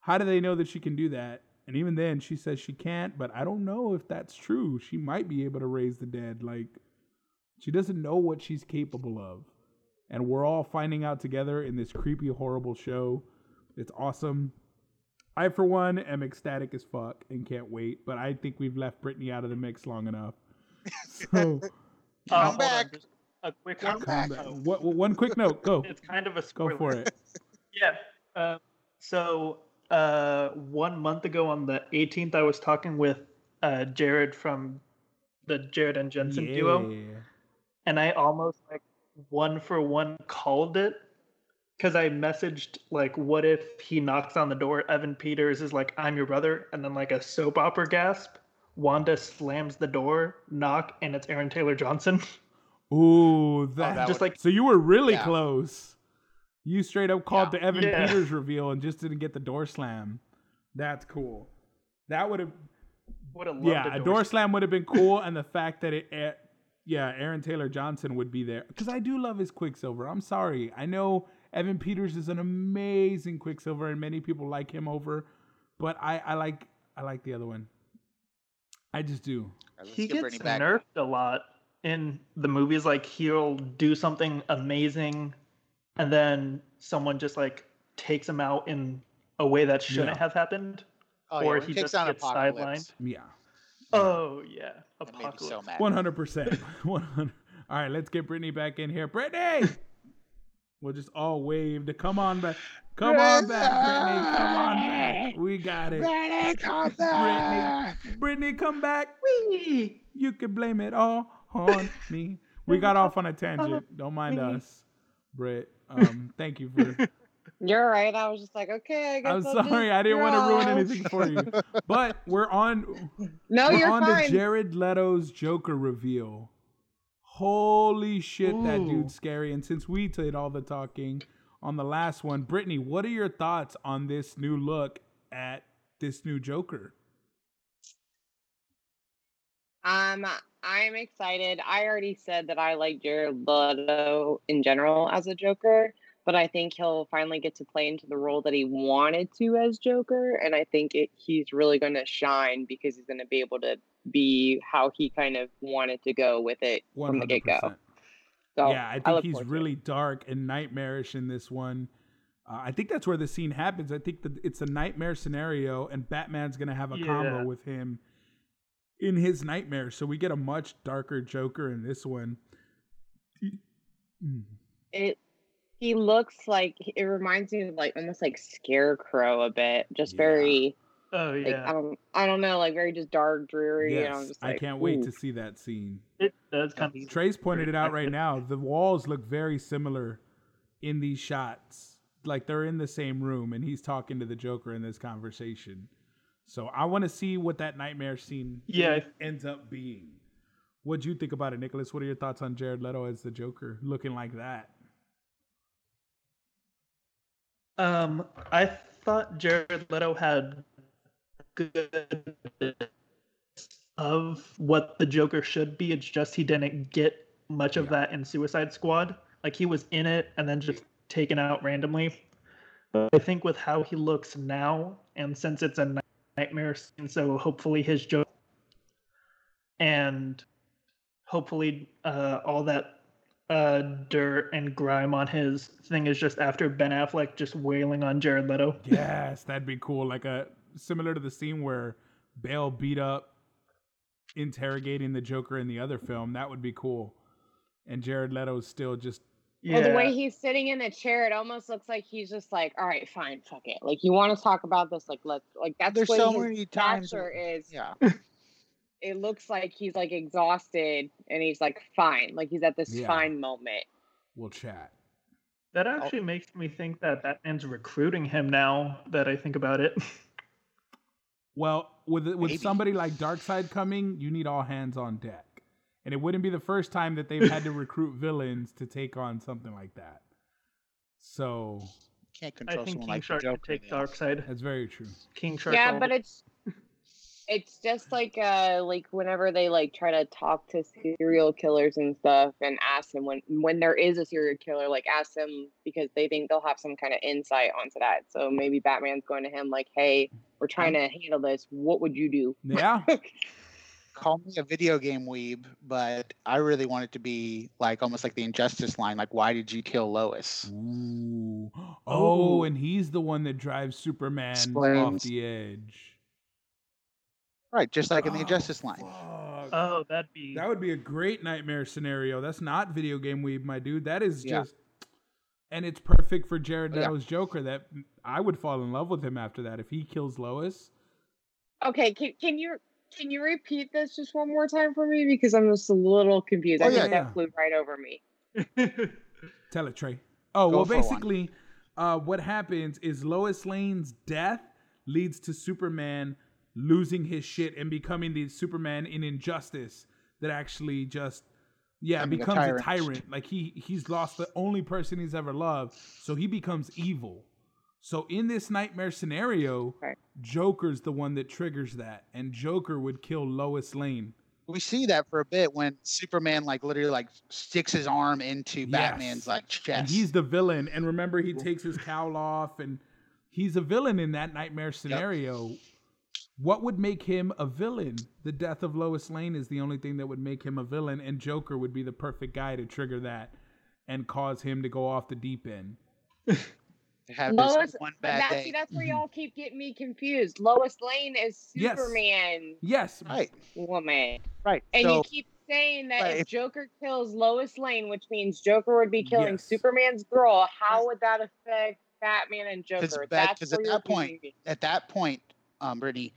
how do they know that she can do that? And even then, she says she can't. But I don't know if that's true. She might be able to raise the dead. Like, she doesn't know what she's capable of. And we're all finding out together in this creepy, horrible show. It's awesome. I, for one, am ecstatic as fuck and can't wait. But I think we've left Brittany out of the mix long enough. *laughs* So, uh, Come hold on, back. just a quick Come one. back. come. What, one quick note. Go. It's kind of a spoiler. Go for it. *laughs* Yeah. Uh, so uh, one month ago on the 18th, I was talking with uh, Jared from the Jared and Jensen duo, and I almost like one for one called it because I messaged like, "What if he knocks on the door? Evan Peters is like, I'm your brother,' and then like a soap opera gasp. Wanda slams the door, knock, and it's Aaron Taylor Johnson. Ooh, that, *laughs* that Just would- like so you were really Yeah. close. You straight up called Yeah. the Evan Yeah. Peters reveal and just didn't get the door slam. That's cool. That would have would have yeah, a a door slam would have been cool, *laughs* and the fact that it, eh, yeah, Aaron Taylor Johnson would be there because I do love his Quicksilver. I'm sorry, I know Evan Peters is an amazing Quicksilver, and many people like him over, but I, I like, I like the other one. I just do. Let's he get gets Brittany nerfed a lot in the movies. Like he'll do something amazing, and then someone just like takes him out in a way that shouldn't Yeah. have happened. Oh, or yeah, he he takes just down gets Apocalypse. Yeah, Oh yeah, That made apocalypse. one hundred percent, *laughs* one hundred. All right, let's get Brittany back in here. Brittany, we'll just all wave to come on back. Come on back, Brittany. Come on back. We got it. Brittany, come back. Brittany, come back. Whee! You can blame it all on me. We got off on a tangent. Don't mind us, Britt. Um, thank you for. *laughs* You're right. I was just like, okay, I guess. I'm I'll sorry, just I didn't want to ruin anything for you, but we're on. *laughs* No, we're you're on fine. to Jared Leto's Joker reveal. Holy shit, that dude's scary. And since we did all the talking on the last one, Brittany, what are your thoughts on this new look at this new Joker? Um, I'm excited. I already said that I like Jared Leto in general as a Joker, but I think he'll finally get to play into the role that he wanted to as Joker, and I think it, he's really going to shine because he's going to be able to be how he kind of wanted to go with it from the get go. So yeah, I think look he's forward it. really dark and nightmarish in this one. Uh, I think that's where the scene happens. I think that it's a nightmare scenario, and Batman's gonna have a combo with him in his nightmare. So we get a much darker Joker in this one. It he looks like it reminds me of like almost like Scarecrow a bit, just Yeah. very Oh like yeah, I don't I don't know, like very just dark, dreary. and I'm Yes, just I can't wait to see that scene. it does kind uh, of. Trey's pointed it out right now. The walls look very similar in these shots. Like they're in the same room and he's talking to the Joker in this conversation. So I want to see what that nightmare scene Yeah. ends up being. What'd you think about it, Nicholas? What are your thoughts on Jared Leto as the Joker looking like that? Um, I thought Jared Leto had good of what the Joker should be. It's just he didn't get much of Yeah. that in Suicide Squad. Like he was in it and then just taken out randomly. But I think with how he looks now, and since it's a nightmare scene, so hopefully his Joker and hopefully uh, all that uh, dirt and grime on his thing is just after Ben Affleck just wailing on Jared Leto. *laughs* Yes, that'd be cool. Like a similar to the scene where Bale beat up interrogating the Joker in the other film. That would be cool. And Jared Leto's still just Well, the way he's sitting in the chair, it almost looks like he's just like, all right, fine, fuck it. Like, you want to talk about this? Like, let's, like, that's There's what so many times posture where- is. Yeah. *laughs* It looks like he's like exhausted and he's like fine. Like, he's at this Yeah. fine moment. We'll chat. that oh. actually makes me think that Batman's recruiting him now that I think about it. Well, with with Maybe. somebody like Darkseid coming, you need all hands on deck. And it wouldn't be the first time that they've had to *laughs* recruit villains to take on something like that. So Can't I think someone King like the Shark Joker. could take though. Darkseid. that's very true. King Shark. yeah, but it's it's just like uh like whenever they like try to talk to serial killers and stuff and ask them when when there is a serial killer like ask them because they think they'll have some kind of insight onto that so maybe batman's going to him like hey we're trying to handle this what would you do Yeah. *laughs* Call me a video game weeb, but I really want it to be like almost like the injustice line. Like, why did you kill Lois? Ooh. Oh, Ooh. and he's the one that drives Superman off the edge. Right, just like in the Oh, injustice line. fuck. oh, that'd be That would be a great nightmare scenario. That's not video game weeb, my dude. That is Yeah. just, and it's perfect for Jared Yeah. Leto's Joker. That mm, I would fall in love with him after that if he kills Lois. okay can, can you can you repeat this just one more time for me because i'm just a little confused Oh, i yeah, think yeah. that flew right over me *laughs* Tell it, Trey. Oh Go well, basically, uh, what happens is Lois Lane's death leads to Superman losing his shit and becoming the Superman in Injustice that actually just yeah Becoming a becomes a tyrant. tyrant. Like he he's lost the only person he's ever loved, so he becomes evil. So in this nightmare scenario, Right. Joker's the one that triggers that, and Joker would kill Lois Lane. We see that for a bit when Superman like literally like sticks his arm into Batman's like chest. And he's the villain. And remember, he takes his cowl off, and he's a villain in that nightmare scenario. What would make him a villain? The death of Lois Lane is the only thing that would make him a villain, and Joker would be the perfect guy to trigger that and cause him to go off the deep end. *laughs* to have Lois, this one bad that's, day. see, that's where y'all keep getting me confused. Lois Lane is Yes. Superman Yes, Right, woman. right. And so you keep saying that Right, if if- Joker kills Lois Lane, which means Joker would be killing Yes. Superman's girl, how would that affect Batman and Joker? Bat- That's 'cause at that point- me. at that point, um, Brittany,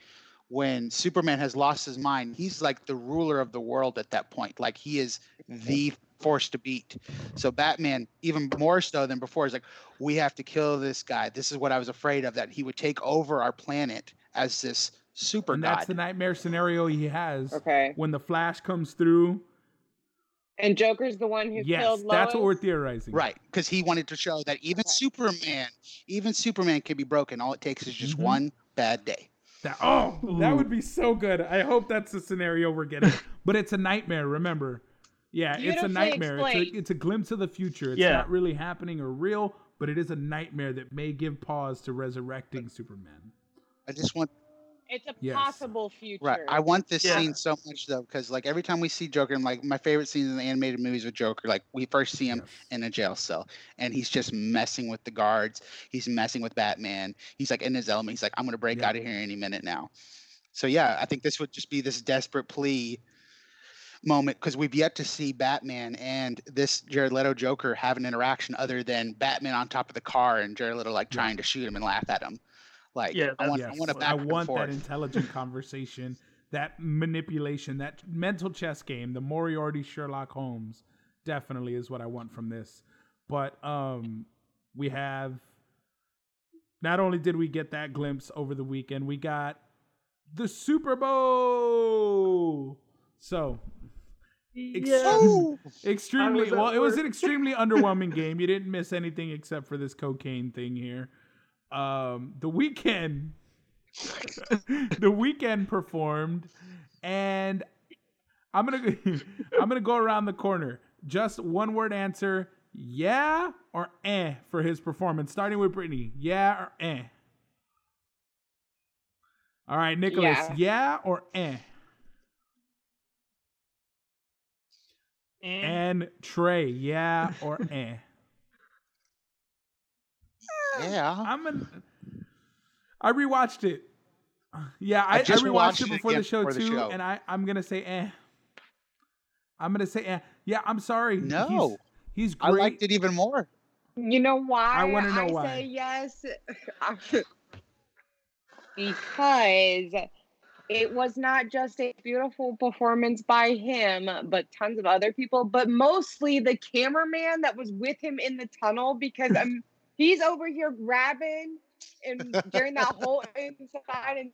when Superman has lost his mind, he's like the ruler of the world at that point. Like he is the force to beat. So Batman, even more so than before, is like, we have to kill this guy. This is what I was afraid of, that he would take over our planet as this super and god. that's the nightmare scenario he has. Okay. When the Flash comes through, And Joker's the one who yes, killed Lois. that's what we're theorizing. Right, because he wanted to show that even Okay. Superman, even Superman can be broken. All it takes is just Mhm. one bad day. That, oh, that would be so good. I hope that's the scenario we're getting. *laughs* but it's a nightmare, remember. Yeah, it's a nightmare. It's a, it's a glimpse of the future. It's Yeah. not really happening or real, but it is a nightmare that may give pause to resurrecting Superman. I just want It's a Yes. possible future. Right. I want this Yeah. scene so much though, because like every time we see Joker, and like my favorite scenes in the animated movies with Joker, like we first see him Yes. in a jail cell, and he's just messing with the guards. He's messing with Batman. He's like in his element. He's like, I'm gonna break Yeah. out of here any minute now. So yeah, I think this would just be this desperate plea moment because we've yet to see Batman and this Jared Leto Joker have an interaction other than Batman on top of the car and Jared Leto like Yeah. trying to shoot him and laugh at him. Like Yeah, I want, Yes, I want a I back and want that intelligent *laughs* conversation, that manipulation, that mental chess game, the Moriarty Sherlock Holmes definitely is what I want from this. But um we have not only did we get that glimpse over the weekend, we got the Super Bowl. So Yeah. *laughs* Oh, extremely was at well it was an extremely *laughs* underwhelming game. You didn't miss anything except for this cocaine thing here. Um the Weeknd *laughs* the Weeknd performed and i'm gonna go- i'm gonna go around the corner. Just one word answer yeah or eh for his performance. Starting with brittany yeah or eh? All right nicholas Yeah. yeah or eh And and trey yeah or *laughs* eh yeah. I'm an. I rewatched it. Yeah, I, I I, just rewatched watched it it before the show before the too, show. and I I'm gonna say eh. I'm gonna say eh. Yeah, I'm sorry. No. he's, he's I liked it even more. You know why? I wanna know why. say yes. *laughs* because it was not just a beautiful performance by him, but tons of other people, but mostly the cameraman that was with him in the tunnel because um, *laughs* he's over here grabbing and during that whole inside and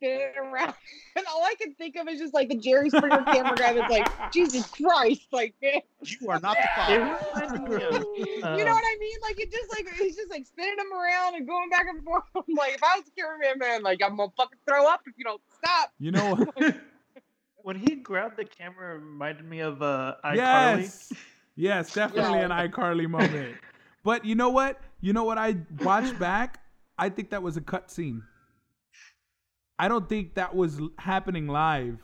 spinning around. *laughs* And all I can think of is just like the Jerry Springer camera guy that's like, *laughs* Jesus Christ, like, man. You are not the it father. reminded me of, *laughs* you know um, what I mean? Like it just like he's just like spinning them around and going back and forth. I'm like, if I was a cameraman, man, like I'm gonna fucking throw up if you don't stop. You know what? when he grabbed the camera, it reminded me of uh, iCarly. yes, yes, definitely Yeah. an iCarly moment. But you know what? You know what? I watched back. I think that was a cut scene. I don't think that was happening live.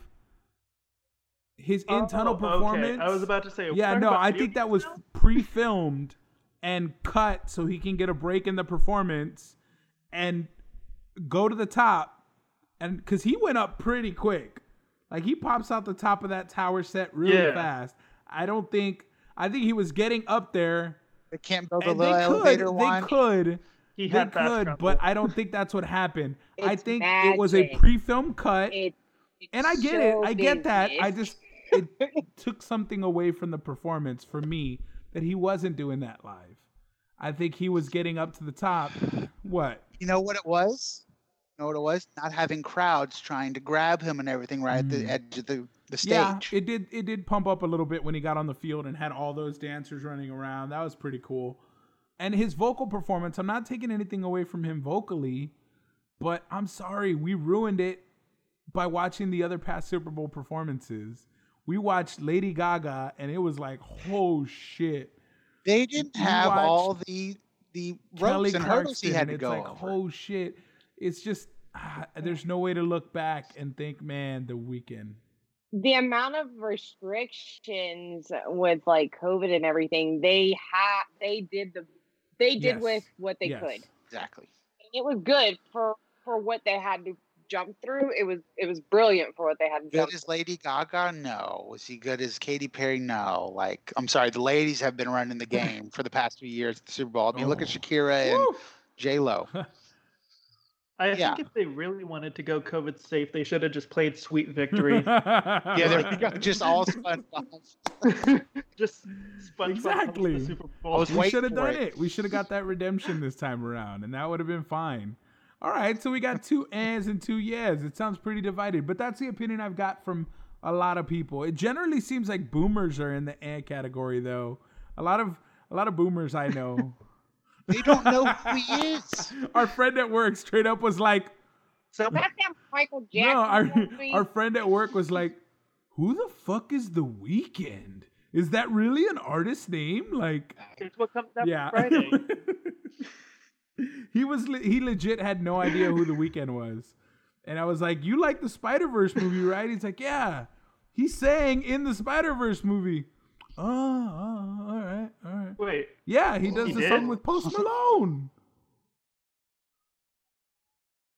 His in tunnel Oh, okay. performance. I was about to say. Yeah, no, I think that was pre-filmed and cut so he can get a break in the performance and go to the top. And because he went up pretty quick, like he pops out the top of that tower set really Yeah. fast. I don't think. I think he was getting up there, They can't build a and little they could. elevator They could. He They had could, but I don't think that's what happened. I It's think it was a pre-film cut. It, And I get it. I get that. I just *laughs* it took something away from the performance for me that he wasn't doing that live. I think he was getting up to the top. What? You know what it was? You know what it was? Not having crowds trying to grab him and everything right at the Mm. edge of the, the stage. Yeah, it did. It did pump up a little bit when he got on the field and had all those dancers running around. That was pretty cool. And his vocal performance. I'm not taking anything away from him vocally, but I'm sorry we ruined it by watching the other past Super Bowl performances. We watched Lady Gaga, and it was like, oh shit. they didn't You have all the the ropes and hurdles he had and to it's go like, over. oh shit. It's just ah, there's no way to look back and think, man, the Weeknd. the amount of restrictions with like COVID and everything, they had they did the they did Yes. with what they Yes. could. Exactly. It was good for for what they had to jump through. It was it was brilliant for what they had to jump Good as Lady Gaga? No. Was he good as Katy Perry? No. Like, I'm sorry, the ladies have been running the *laughs* game for the past few years at the Super Bowl. I mean, look at Oh. Shakira and Woo! J Lo. *laughs* I Yeah. think if they really wanted to go COVID safe, they should have just played Sweet Victory. *laughs* Yeah, there you go. Just all SpongeBob. *laughs* just SpongeBob Exactly. the Super I Bowl. was we should have done it. it. We should have got that redemption this time around, and that would have been fine. All right, so we got two *laughs* ands and two yes. It sounds pretty divided, but that's the opinion I've got from a lot of people. It generally seems like boomers are in the eh category, though. A lot of a lot of boomers I know. They don't know who he is. *laughs* our friend at work straight up was like, So That's that Michael Jackson "No." Our movie. *laughs* our friend at work was like, "Who the fuck is the Weeknd? Is that really an artist name?" Like, here's what comes out yeah. Friday. *laughs* he was le- he legit had no idea who the Weeknd was, and I was like, "You like the Spider Verse movie, right?" He's like, "Yeah." He sang in the Spider Verse movie. Oh, oh, all right, all right. Wait, Yeah, he does He the did? song with Post Malone.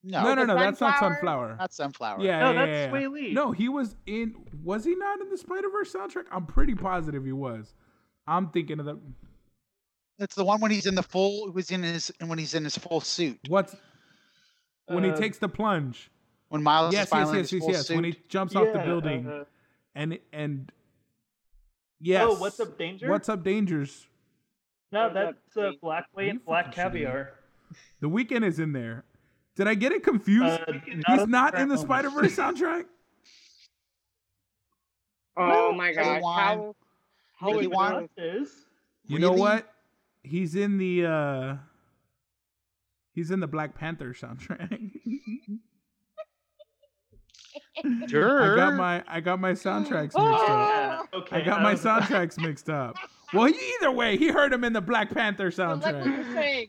No, no, no, no. That's not Sunflower? Sunflower. not Sunflower. Yeah, No, yeah, that's yeah, yeah. Swae Lee. No, he was in. Was he not in the Spider Verse soundtrack? I'm pretty positive he was. I'm thinking of the It's the one when he's in the full. Was in his and when he's in his full suit. what's when he Uh, takes the plunge. When Miles Yes, is yes, yes, in yes, full yes. suit. When he jumps off the building uh, and and yes. Oh, what's up, danger? What's up, dangers? No, that's uh, Danger? Black Are you Wait, Black fucking shitting me? Caviar. The Weeknd is in there. Did I get it confused? Uh, He's at not in the. Spider Verse soundtrack. Oh No, my Eddie gosh. Wan. How, how Eddie is Wan. is. You know what? He's in the uh He's in the Black Panther soundtrack. *laughs* Sure. I got my I got my soundtracks oh, mixed Oh. up. *laughs* Okay. I got my soundtracks mixed up. Well, either way, he heard him in the Black Panther But like we soundtrack. were saying,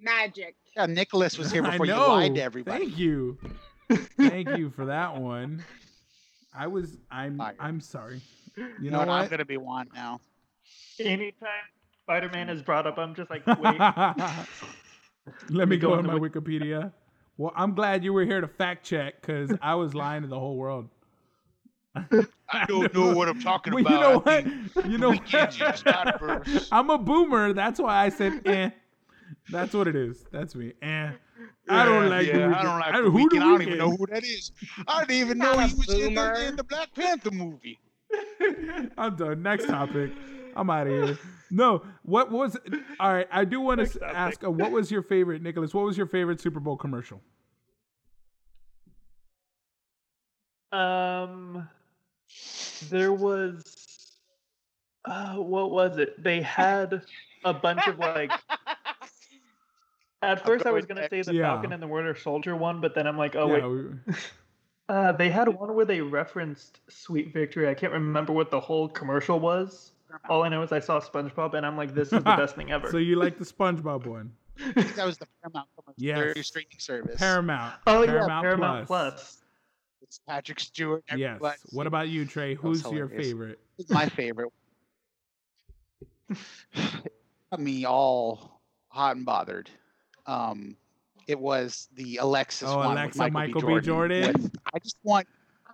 magic. Yeah, Nicholas was *laughs* here before you lied to everybody. Thank you. Thank you for that one. I was I'm Fire. I'm sorry. You You know know what? I'm gonna be one now. Anytime Spider-Man is brought up, I'm just like, *laughs* wait. Let me go go on on my Wik- Wikipedia. Well, I'm glad you were here to fact check because I was lying to the whole world. I *laughs* don't know what I'm talking Well, you know about. what? *laughs* You know We can't use Spider-Verse. I'm a boomer. That's why I said eh. That's what it is. That's me. Eh. I don't like yeah. I don't like I- the who Weeknd. the I don't even know who that is. I didn't even know he was in the, in the Black Panther movie. *laughs* I'm done. Next topic. I'm out of here. No, what was? All right, I do want to ask. Uh, what was your favorite, Nicholas? What was your favorite Super Bowl commercial? Um, there was, uh, what was it? They had a bunch of like. At *laughs* first, I was going gonna say the Yeah. Falcon and the Winter Soldier one, but then I'm like, oh Yeah, wait, we- *laughs* uh, they had one where they referenced Sweet Victory. I can't remember what the whole commercial was. All I know is I saw SpongeBob, and I'm like, this is the *laughs* best thing ever. so you like the SpongeBob one? I think that was the Paramount commercial. Yes. Their streaming service. Paramount. oh Paramount yeah, Paramount Plus. Plus. It's Patrick Stewart. Yes. everybody. What about you, Trey? Who's your favorite? My favorite? *laughs* *sighs* Got me all hot and bothered. Um, it was the Alexis Oh, one. Alexa, with Michael B. Michael, Jordan. with- I just want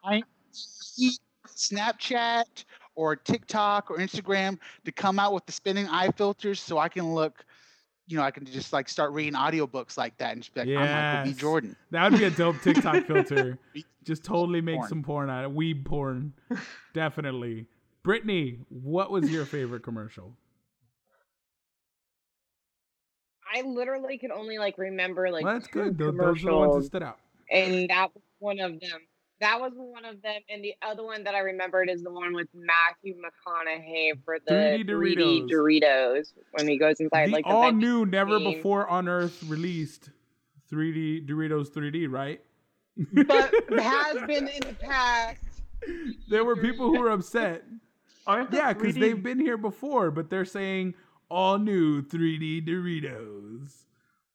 I see Snapchat or TikTok or Instagram to come out with the spinning eye filters so I can look. You know, I can just like start reading audiobooks like that and just be like, I'm Michael B. Jordan. That would be a dope TikTok *laughs* filter. Just totally make Porn. some porn out of it. Weeb porn. Definitely. Brittany, what was your favorite commercial? I literally could only like remember like well, that's two good. Tho- Those are the ones that stood out. and that was one of them. That was one of them, and the other one that I remembered is the one with Matthew McConaughey for the 3D 3D Doritos, when he goes inside the like the all vending new, never before on Earth released 3D Doritos 3D, right? but *laughs* has been in the past. there were people who were upset. Aren't Yeah, because 3D they've been here before, but they're saying all new 3D Doritos.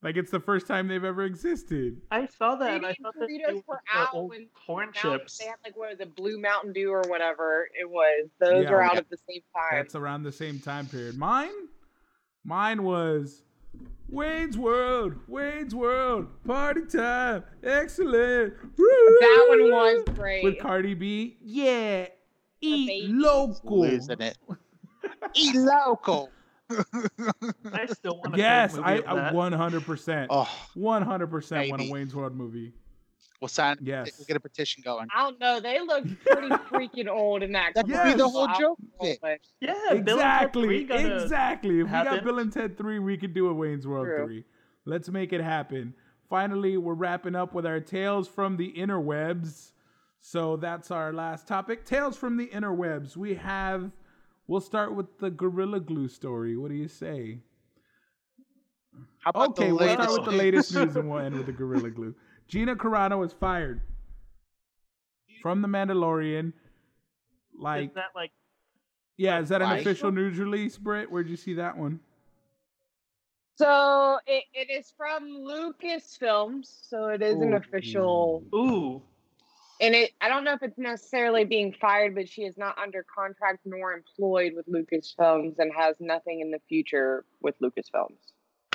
Like it's the first time they've ever existed. I saw that. and I 3D thought that were were the out when corn chips. They had like what was it, Blue Mountain Dew or whatever it was. Those Yeah. were out Yeah. at the same time. That's around the same time period. Mine, mine was Wayne's World. Wayne's World. Party time. Excellent. that one was great. with Cardi B. Yeah. Eat baby. local. Losing it. *laughs* Eat local. I still want to Yes, see a I movie of that. 100%. Oh, 100% want a Wayne's World movie. we'll sign. Yes. We'll get a petition going. I don't know. They look *laughs* pretty freaking old in that. That could be the whole joke know, of Yeah, Bill and Ted Exactly. Exactly. If we got. Bill and Ted 3, we could do a Wayne's World True. 3. Let's make it happen. Finally, we're wrapping up with our Tales from the Interwebs. So that's our last topic. Tales from the Interwebs. We have, we'll start with the Gorilla Glue story. What do you say? How about Okay, the we'll start with the latest *laughs* news and we'll end with the Gorilla Glue. Gina Carano is fired from The Mandalorian. Like, Is that like yeah, is that an official news release, Britt? Where'd you see that one? so it, it is from Lucasfilms, so it is an official. ooh? And it, I don't know if it's necessarily being fired, but she is not under contract nor employed with Lucasfilms and has nothing in the future with Lucasfilms.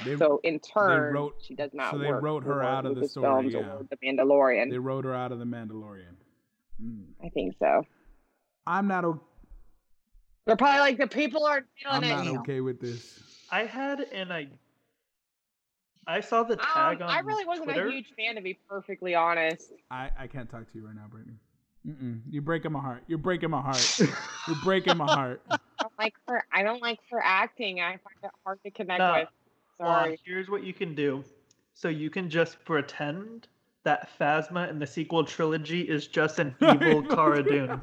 They, so in turn, wrote- she does not so they work wrote her out of the story, or yeah. The Mandalorian. they wrote her out of the Mandalorian. Mm. I think so. I'm not. o- They're probably like the people aren't I'm not it. okay with this. I had an I. I saw the tag Um, on I really wasn't Twitter. a huge fan, to be perfectly honest. I, I can't talk to you right now, Brittany. Mm-mm. You're breaking my heart. You're breaking my heart. You're breaking my heart. *laughs* I don't like her. I don't like her acting. I find it hard to connect No. with. Well, Sorry. here's what you can do. So you can just pretend that Phasma in the sequel trilogy is just an *laughs* evil Cara Dune.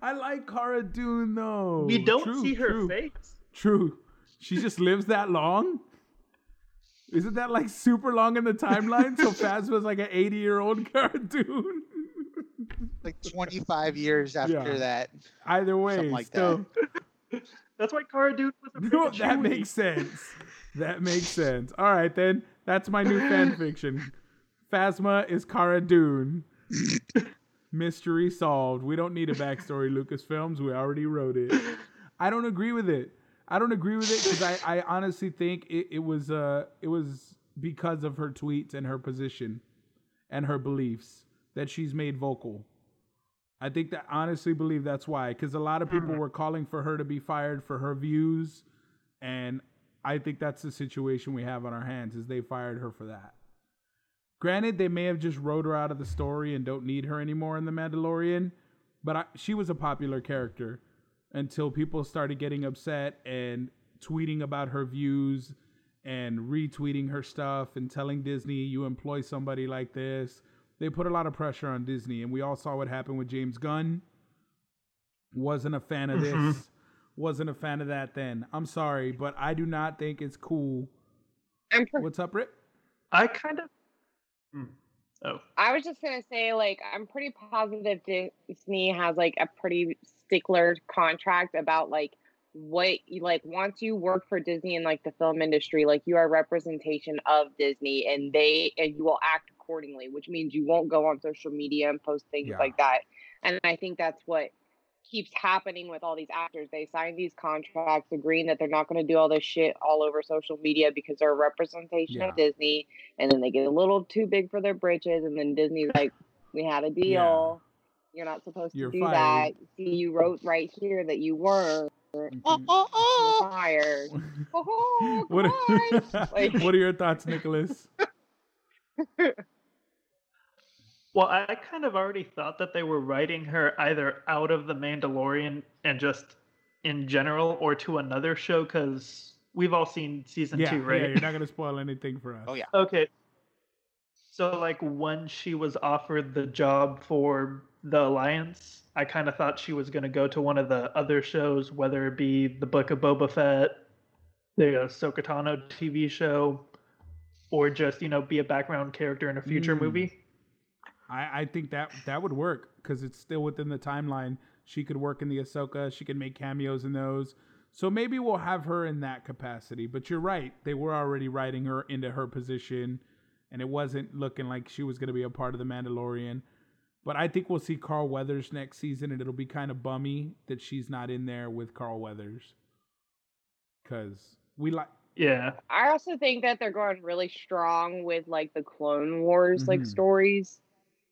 I like Cara Dune though. We don't True, see her true, face. True. She just lives that long. Isn't that like super long in the timeline? So Phasma's like an 80 year old *laughs* Cara Dune. Like 25 years after Yeah. that. Either way, Something like still, *laughs* That's why Cara Dune was a No, that Chewie. makes sense. That makes sense. All right, then. That's my new fan *laughs* fiction. Phasma is Cara Dune. Mystery solved. We don't need a backstory, Lucasfilms. We already wrote it. I don't agree with it. I don't agree with it because I, *laughs* I honestly think it, it was uh it was because of her tweets and her position and her beliefs that she's made vocal. I think that honestly believe that's why because a lot of people were calling for her to be fired for her views, and I think that's the situation we have on our hands is they fired her for that. Granted, they may have just wrote her out of the story and don't need her anymore in the Mandalorian, but I, she was a popular character until people started getting upset and tweeting about her views and retweeting her stuff and telling Disney, you employ somebody like this. They put a lot of pressure on Disney, and we all saw what happened with James Gunn. Wasn't a fan of Mhm. this. Wasn't a fan of that then. I'm sorry, but I do not think it's cool. I'm pre- What's up, Rip? I kind of. Hmm. Oh. I was just gonna say, like, I'm pretty positive Disney has like a pretty stickler contract about like what you like once you work for Disney in like the film industry, like you are a representation of Disney and they and you will act accordingly, which means you won't go on social media and post things Yeah. like that. And I think that's what keeps happening with all these actors. They sign these contracts agreeing that they're not going to do all this shit all over social media because they're a representation Yeah. of Disney. And then they get a little too big for their britches. And then Disney's like, we had a deal. You're not supposed to You're do fired." that. See, you wrote right here that you were Oh, Mhm. oh, oh. fired. *laughs* Oh, what, come on. *laughs* Like- what are your thoughts, Nicholas? *laughs* Well, I kind of already thought that they were writing her either out of The Mandalorian and just in general or to another show because we've all seen season yeah, two, right? yeah, you're not gonna spoil anything for us. Oh, yeah. Okay. So, like, when she was offered the job for the Alliance, I kind of thought she was going to go to one of the other shows, whether it be the Book of Boba Fett, the Ahsoka Tano TV show, or just, you know, be a background character in a future Mm. movie. I, I think that that would work because it's still within the timeline. She could work in the Ahsoka. She could make cameos in those. So maybe we'll have her in that capacity. But you're right; they were already writing her into her position, and it wasn't looking like she was going to be a part of the Mandalorian. But I think we'll see Carl Weathers next season, and it'll be kind of bummy that she's not in there with Carl Weathers because we like. Yeah. I also think that they're going really strong with like the Clone Wars like Mhm. stories.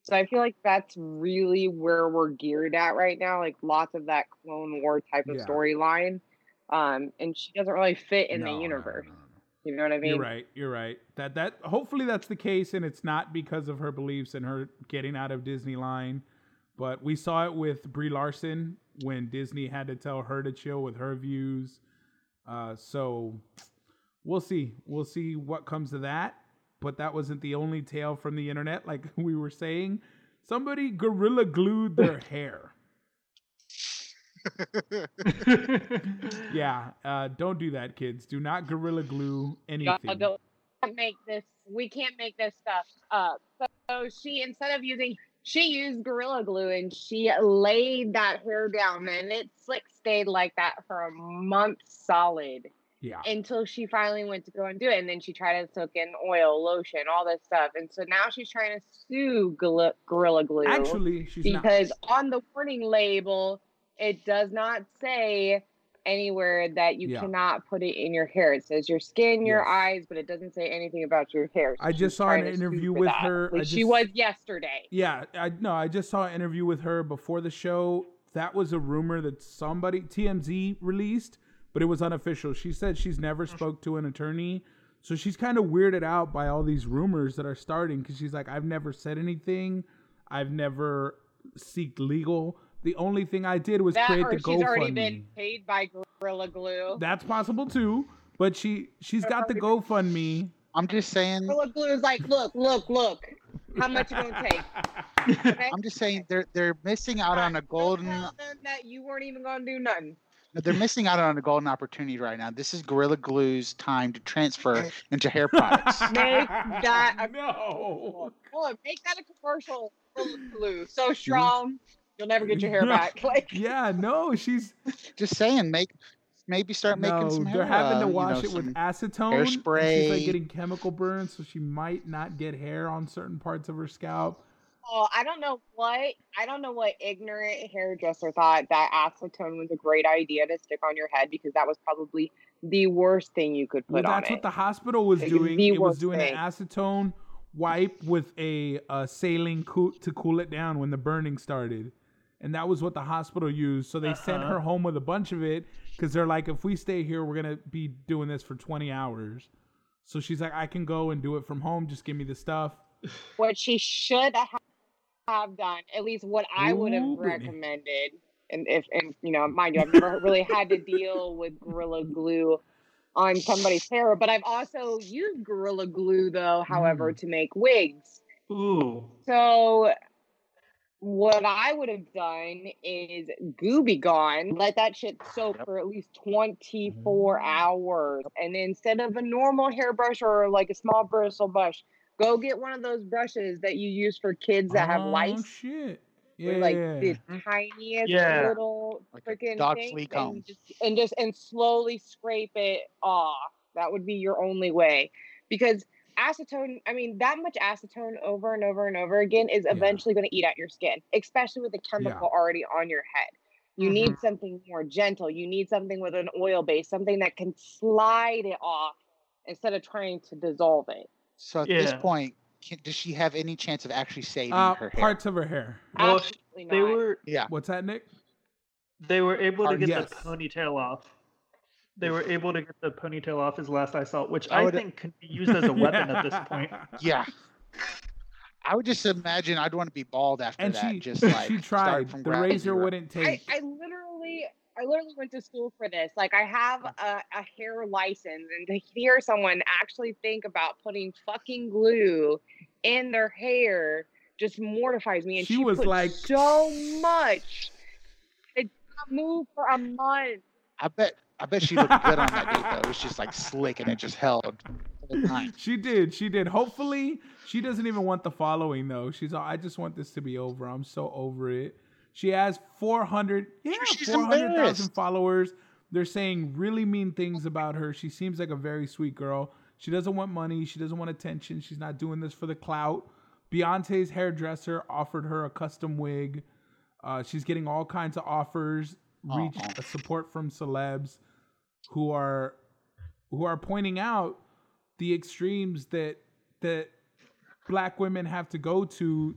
So I feel like that's really where we're geared at right now. Like lots of that Clone War type of Yeah. storyline. Um, and she doesn't really fit in No, no, the universe. no, no. You know what I mean? You're right. You're right. That that hopefully that's the case, and it's not because of her beliefs and her getting out of Disney line. But we saw it with Brie Larson when Disney had to tell her to chill with her views. Uh, so we'll see. We'll see what comes of that. But that wasn't the only tale from the internet, like *laughs* we were saying. Somebody gorilla glued their *laughs* hair. *laughs* *laughs* Yeah, uh, don't do that, kids. Do not gorilla glue Y'all anything. don't make this. We can't make this stuff up. So, so she instead of using, she used gorilla glue and she laid that hair down, and it slick stayed like that for a month solid Yeah. until she finally went to go and do it. And then she tried to soak in oil, lotion, all this stuff, and so now she's trying to sue Gorilla, gorilla Glue Actually, she's not. because on the warning label it does not say anywhere that you Yeah. cannot put it in your hair. It says your skin, your Yes. eyes, but it doesn't say anything about your hair. I just saw an trying to sue interview with that. her. I least she was yesterday. Yeah, I no, I just saw an interview with her before the show. That was a rumor that somebody TMZ released, but it was unofficial. She said she's never mm. spoke to an attorney. So she's kind of weirded out by all these rumors that are starting cuz she's like I've never said anything. I've never seeked legal. The only thing I did was That create or the she's already been paid by Gorilla Glue. That's possible too, but she she's got the GoFundMe. I'm just saying. Gorilla Glue is like, look, look, look. How much you gonna take? *laughs* Okay? I'm just saying they're they're missing out on a golden. tell that you weren't even gonna do nothing. They're missing out on a golden opportunity right now. This is Gorilla Glue's time to transfer into hair products. *laughs* Make that a *laughs* no. Look, make that a commercial. Gorilla Glue, so strong, you'll never get your hair *laughs* back. *laughs* Like, Yeah, no, she's *laughs* just saying, make maybe start making no, some hair. they're having uh, to you wash know, it with some- acetone. and She's like hairspray. getting chemical burns, so she might not get hair on certain parts of her scalp. oh, I don't know what I don't know what ignorant hairdresser thought that acetone was a great idea to stick on your head because that was probably the worst thing you could Well, put on that's it. what the hospital was Like, doing. the It was doing thing. an acetone wipe with a, a saline cool, to cool it down when the burning started. And that was what the hospital used. So they sent Uh-huh. her home with a bunch of it because they're like, if we stay here, we're going to be doing this for 20 hours. So she's like, I can go and do it from home. Just give me the stuff. what she should have done, at least what I would have recommended, and if and you know, mind you, I've never really had to deal with Gorilla Glue on somebody's hair, but I've also used Gorilla Glue though, however, Mm. to make wigs. Ooh. So what I would have done is Gooby Gone, let that shit soak for at least mm-hmm. 24 hours. And then instead of a normal hairbrush or like a small bristle brush, go get one of those brushes that you use for kids that have oh, lice. shit. with, Yeah. like the tiniest Yeah. little Like freaking dog thing, flea and comb. just and just and slowly scrape it off. That would be your only way, because acetone. I mean, that much acetone over and over and over again is Yeah. eventually going to eat at your skin, especially with the chemical already on your head. You need something more gentle. You need something with an oil base, something that can slide it off instead of trying to dissolve it. So at this point, can, does she have any chance of actually saving uh, her hair? parts of her hair. Well, Absolutely They not. were Yeah. What's that, Nick? they were able to Are- get yes. the ponytail off. They were able to get the ponytail off his last I saw, which I I, think can be used as a *laughs* weapon at this point. Yeah. I would just imagine I'd want to be bald after And that. she just *laughs* like she tried. from The razor zero. wouldn't take. I literally I literally went to school for this. Like I have a, a hair license and to hear someone actually think about putting fucking glue in their hair just mortifies me. And She she, was put like- so much. It did not move for a month. I bet I bet she looked good on that date though. It was just like slick and it just held the whole time. She did. She did. Hopefully, she doesn't even want the following though. She's all, I just want this to be over. I'm so over it. She has 400, yeah, She's 400,000 followers. They're saying really mean things about her. She seems like a very sweet girl. She doesn't want money. She doesn't want attention. She's not doing this for the clout. Beyonce's hairdresser offered her a custom wig. Uh, she's getting all kinds of offers, reach Uh-uh. support from celebs who are who are pointing out the extremes that that black women have to go to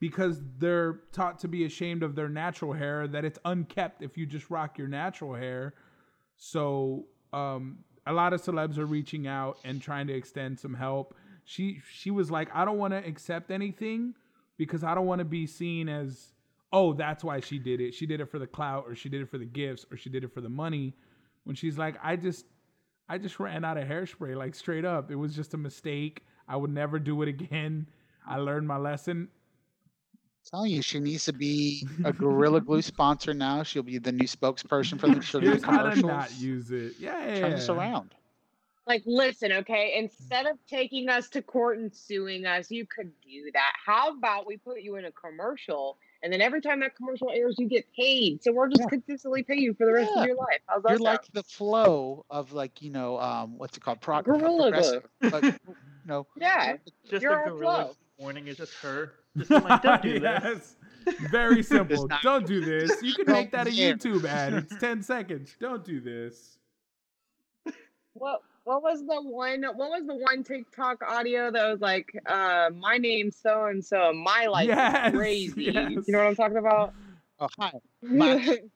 because they're taught to be ashamed of their natural hair that it's unkept if you just rock your natural hair so um a lot of celebs are reaching out and trying to extend some help she she was like i don't want to accept anything because i don't want to be seen as oh that's why she did it. She did it for the clout or she did it for the gifts or she did it for the money. When she's like i just i just ran out of hairspray like straight up. It was just a mistake. I would never do it again. I learned my lesson. Telling you, she needs to be *laughs* a Gorilla Glue sponsor now. She'll be the new spokesperson for the, for the how to commercials. not use it. Yeah Turn this around. Like, listen, okay, instead of taking us to court and suing us, you could do that. How about we put you in a commercial and then every time that commercial airs, you get paid. So we're just Yeah. consistently pay you for the rest Yeah. of your life. How's that You're sound? like the flow of like you know um what's it called? Pro- Gorilla progressive, but *laughs* you know yeah. Just You're a on gorilla flow. warning is just her. Just like, don't do *laughs* this. Very *laughs* simple. Don't do this. You can make that a YouTube ad. It's 10 seconds. Don't do this. What what was the one what was the one TikTok audio that was like, uh, my name's so and so, my life Yes, is crazy. yes. You know what I'm talking about? Oh, hi. My, my *laughs* name's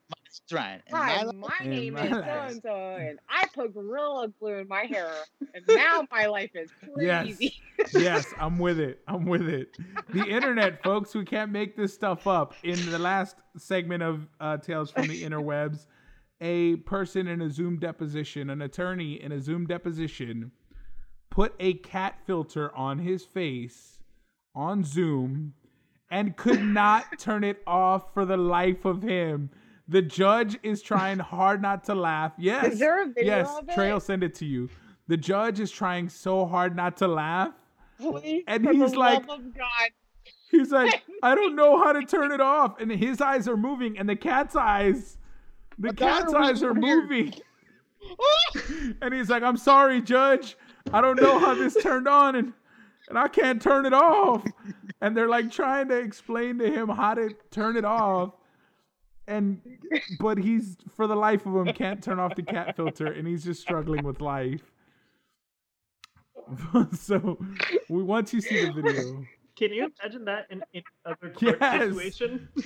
Ryan. Hi, my my, name is so and so, and I put Gorilla Glue in my hair, and now my life is Yes. crazy. Yes, *laughs* I'm with it. I'm with it. The internet, folks, we can't make this stuff up. In the last segment of uh, Tales from the Interwebs, a person in a Zoom deposition, an attorney in a Zoom deposition, put a cat filter on his face on Zoom and could *laughs* not turn it off for the life of him. The judge is trying *laughs* hard not to laugh. Yes. Is there a video yes, of it? Trey will send it to you. The judge is trying so hard not to laugh. Please, And he's like- God. He's like, *laughs* I don't know how to turn it off. And his eyes are moving, and the cat's eyes, the My cat's eyes are moving. and he's like, I'm sorry, Judge. I don't know how this turned on, and and I can't turn it off. And they're like trying to explain to him how to turn it off. And but he's for the life of him can't turn off the cat filter, and he's just struggling with life. *laughs* so we once you see the video. Can you imagine that in any other court Yes. situation? *laughs*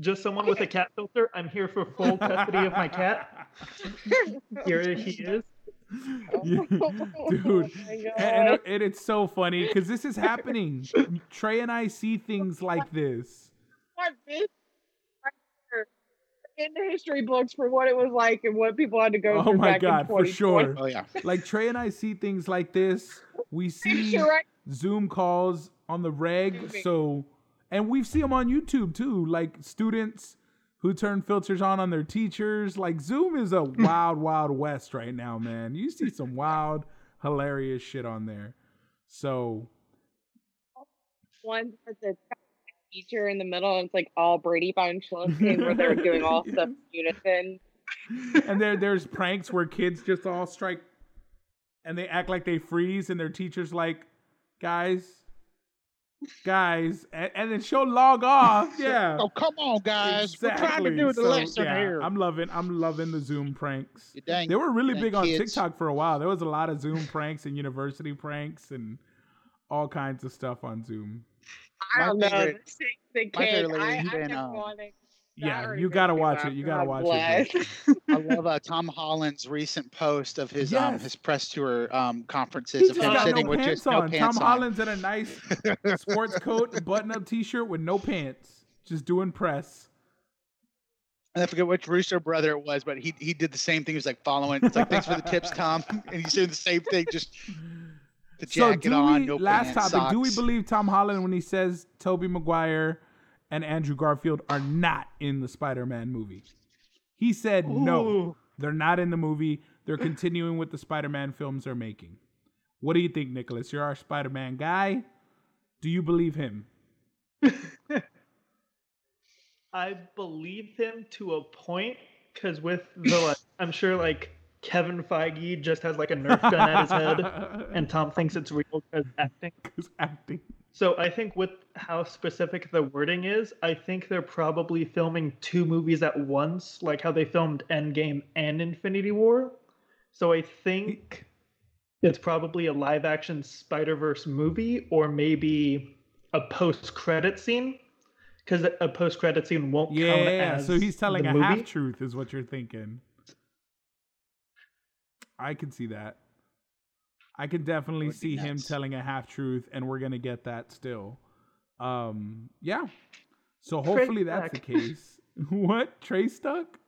Just someone with a cat filter. I'm here for full custody of my cat. *laughs* Here he is. Yeah, Oh dude. my And, and- and it's so funny because this is happening. Trey and I see things like this. What this right here in the history books for what it was like and what people had to go Oh through my back God, in for sure. Oh, yeah. Like Trey and I see things like this. We see You're right. Zoom calls on the reg. So, and we see them on YouTube too. Like students who turn filters on on their teachers. Like Zoom is a *laughs* wild, wild west right now, man. You see some wild, hilarious shit on there. So, One with the teacher in the middle, and it's like all Brady Bunch looking where they're doing all *laughs* stuff in unison. and there there's pranks where kids just all strike and they act like they freeze and their teacher's like guys guys and, and then she'll log off *laughs* yeah Oh, come on, guys. We're trying to do the So, lesson yeah, here. i'm loving i'm loving the zoom pranks dang- they were really big on kids. tiktok for a while there was a lot of zoom pranks and university pranks and all kinds of stuff on zoom I My don't know. favorite- The, my kid, favorite I, lady, I he kept been, um, wanting. Yeah you gotta watch it you gotta God watch it. *laughs* I love uh, Tom Holland's recent post of his um his press tour um He conferences of just him got sitting no with pants just no on. pants Tom on. Holland's in a nice *laughs* sports coat, button-up T-shirt with no pants, just doing press. And I forget which Russo brother it was, but he he did the same thing. He was like following. It's like thanks for the tips, Tom. *laughs* And he's doing the same thing, just the So jacket do on, we? no last pants, topic: Do we believe Tom Holland when he says Tobey Maguire and Andrew Garfield are not in the Spider-Man movie? He said no, they're not in the movie. They're continuing with the Spider-Man films they're making. What do you think, Nicholas? You're our Spider-Man guy. Do you believe him? *laughs* I believe him to a point because with the like, I'm sure like Kevin Feige just has like a Nerf gun at his head, *laughs* and Tom thinks it's real because acting. *laughs* Because acting. So I think with how specific the wording is, I think they're probably filming two movies at once, like how they filmed Endgame and Infinity War. So I think it's probably a live action Spider Verse movie or maybe a post credit scene. Because a post credit scene won't count Yeah, as so he's telling a half truth, is what you're thinking. I can see that. I can definitely see him telling a half truth, and we're gonna get that still. Um, yeah. So hopefully that's the case. *laughs* what? Trey stuck?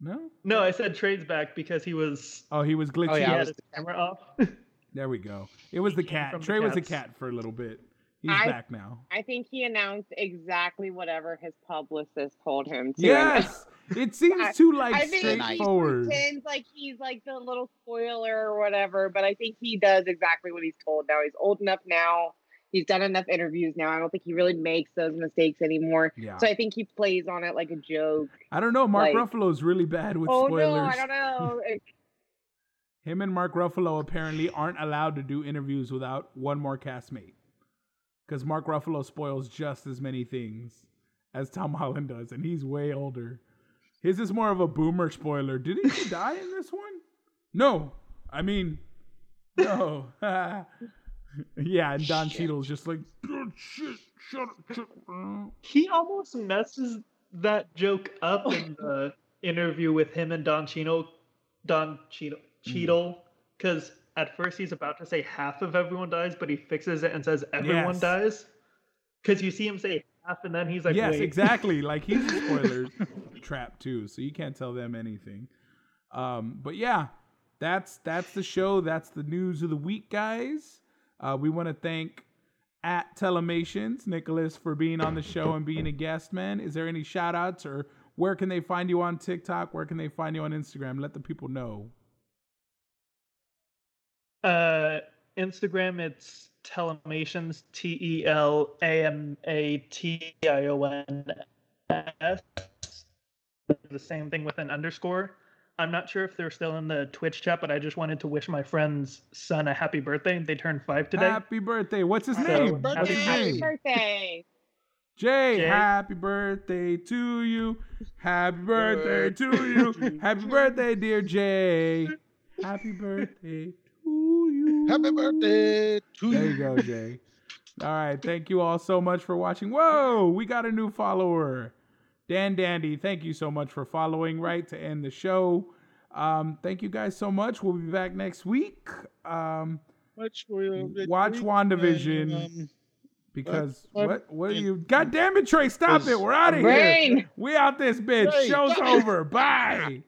No. No, I said trades back because he was Oh, he was glitchy. Oh, yeah, I had was- his camera off. *laughs* There we go. It was the cat. from the Trey was a cat for a little bit. He's I- back now. I think he announced exactly whatever his publicist told him to. Yes. *laughs* It seems too like I think he straightforward. pretends like he's like the little spoiler or whatever, but I think he does exactly what he's told now. He's old enough now. He's done enough interviews now. I don't think he really makes those mistakes anymore. Yeah. So I think he plays on it like a joke. I don't know. Mark like- Ruffalo's really bad with oh spoilers. no, I don't know. *laughs* Him and Mark Ruffalo apparently aren't allowed to do interviews without one more castmate. Because Mark Ruffalo spoils just as many things as Tom Holland does, and he's way older. His is more of a boomer spoiler. Did he die in this one? No. I mean, no. *laughs* yeah, and Don Shit. Cheadle's just like, "Oh, shit, shut up. Shut up." He almost messes that joke up in the interview with him and Don Cheadle, Don Cheadle, mm-hmm. Cheadle, because at first he's about to say half of everyone dies, but he fixes it and says everyone Yes. dies. Because you see him say half, and then he's like, yes, wait. exactly. *laughs* Like he's a spoiler trap too, so you can't tell them anything. Um, but yeah, that's that's the show. That's the news of the week, guys. Uh, we want to thank at Telamations Nicholas for being on the show and being a guest. Man, is there any shout outs or where can they find you on TikTok? Where can they find you on Instagram? Let the people know. Uh, Instagram, it's Telamations, T E L A M A T I O N S. The same thing with an underscore. I'm not sure if they're still in the Twitch chat, but I just wanted to wish my friend's son a happy birthday. They turned five today. Happy birthday! What's his Happy name? birthday. Happy birthday. Jay, Jay. happy birthday to you. Happy birthday to you. Happy birthday, dear Jay. Happy birthday to you. Happy birthday to There you. you go, Jay. All right. Thank you all so much for watching. Whoa, we got a new follower. Dan Dandy, thank you so much for following right to end the show. Um, thank you guys so much. We'll be back next week. Um, Watch, WandaVision. Watch WandaVision. Um, because What- what what are you God damn it, Trey, stop it. We're out of here. Brain. We out this bitch. Trey, Show's over. Bye. *laughs*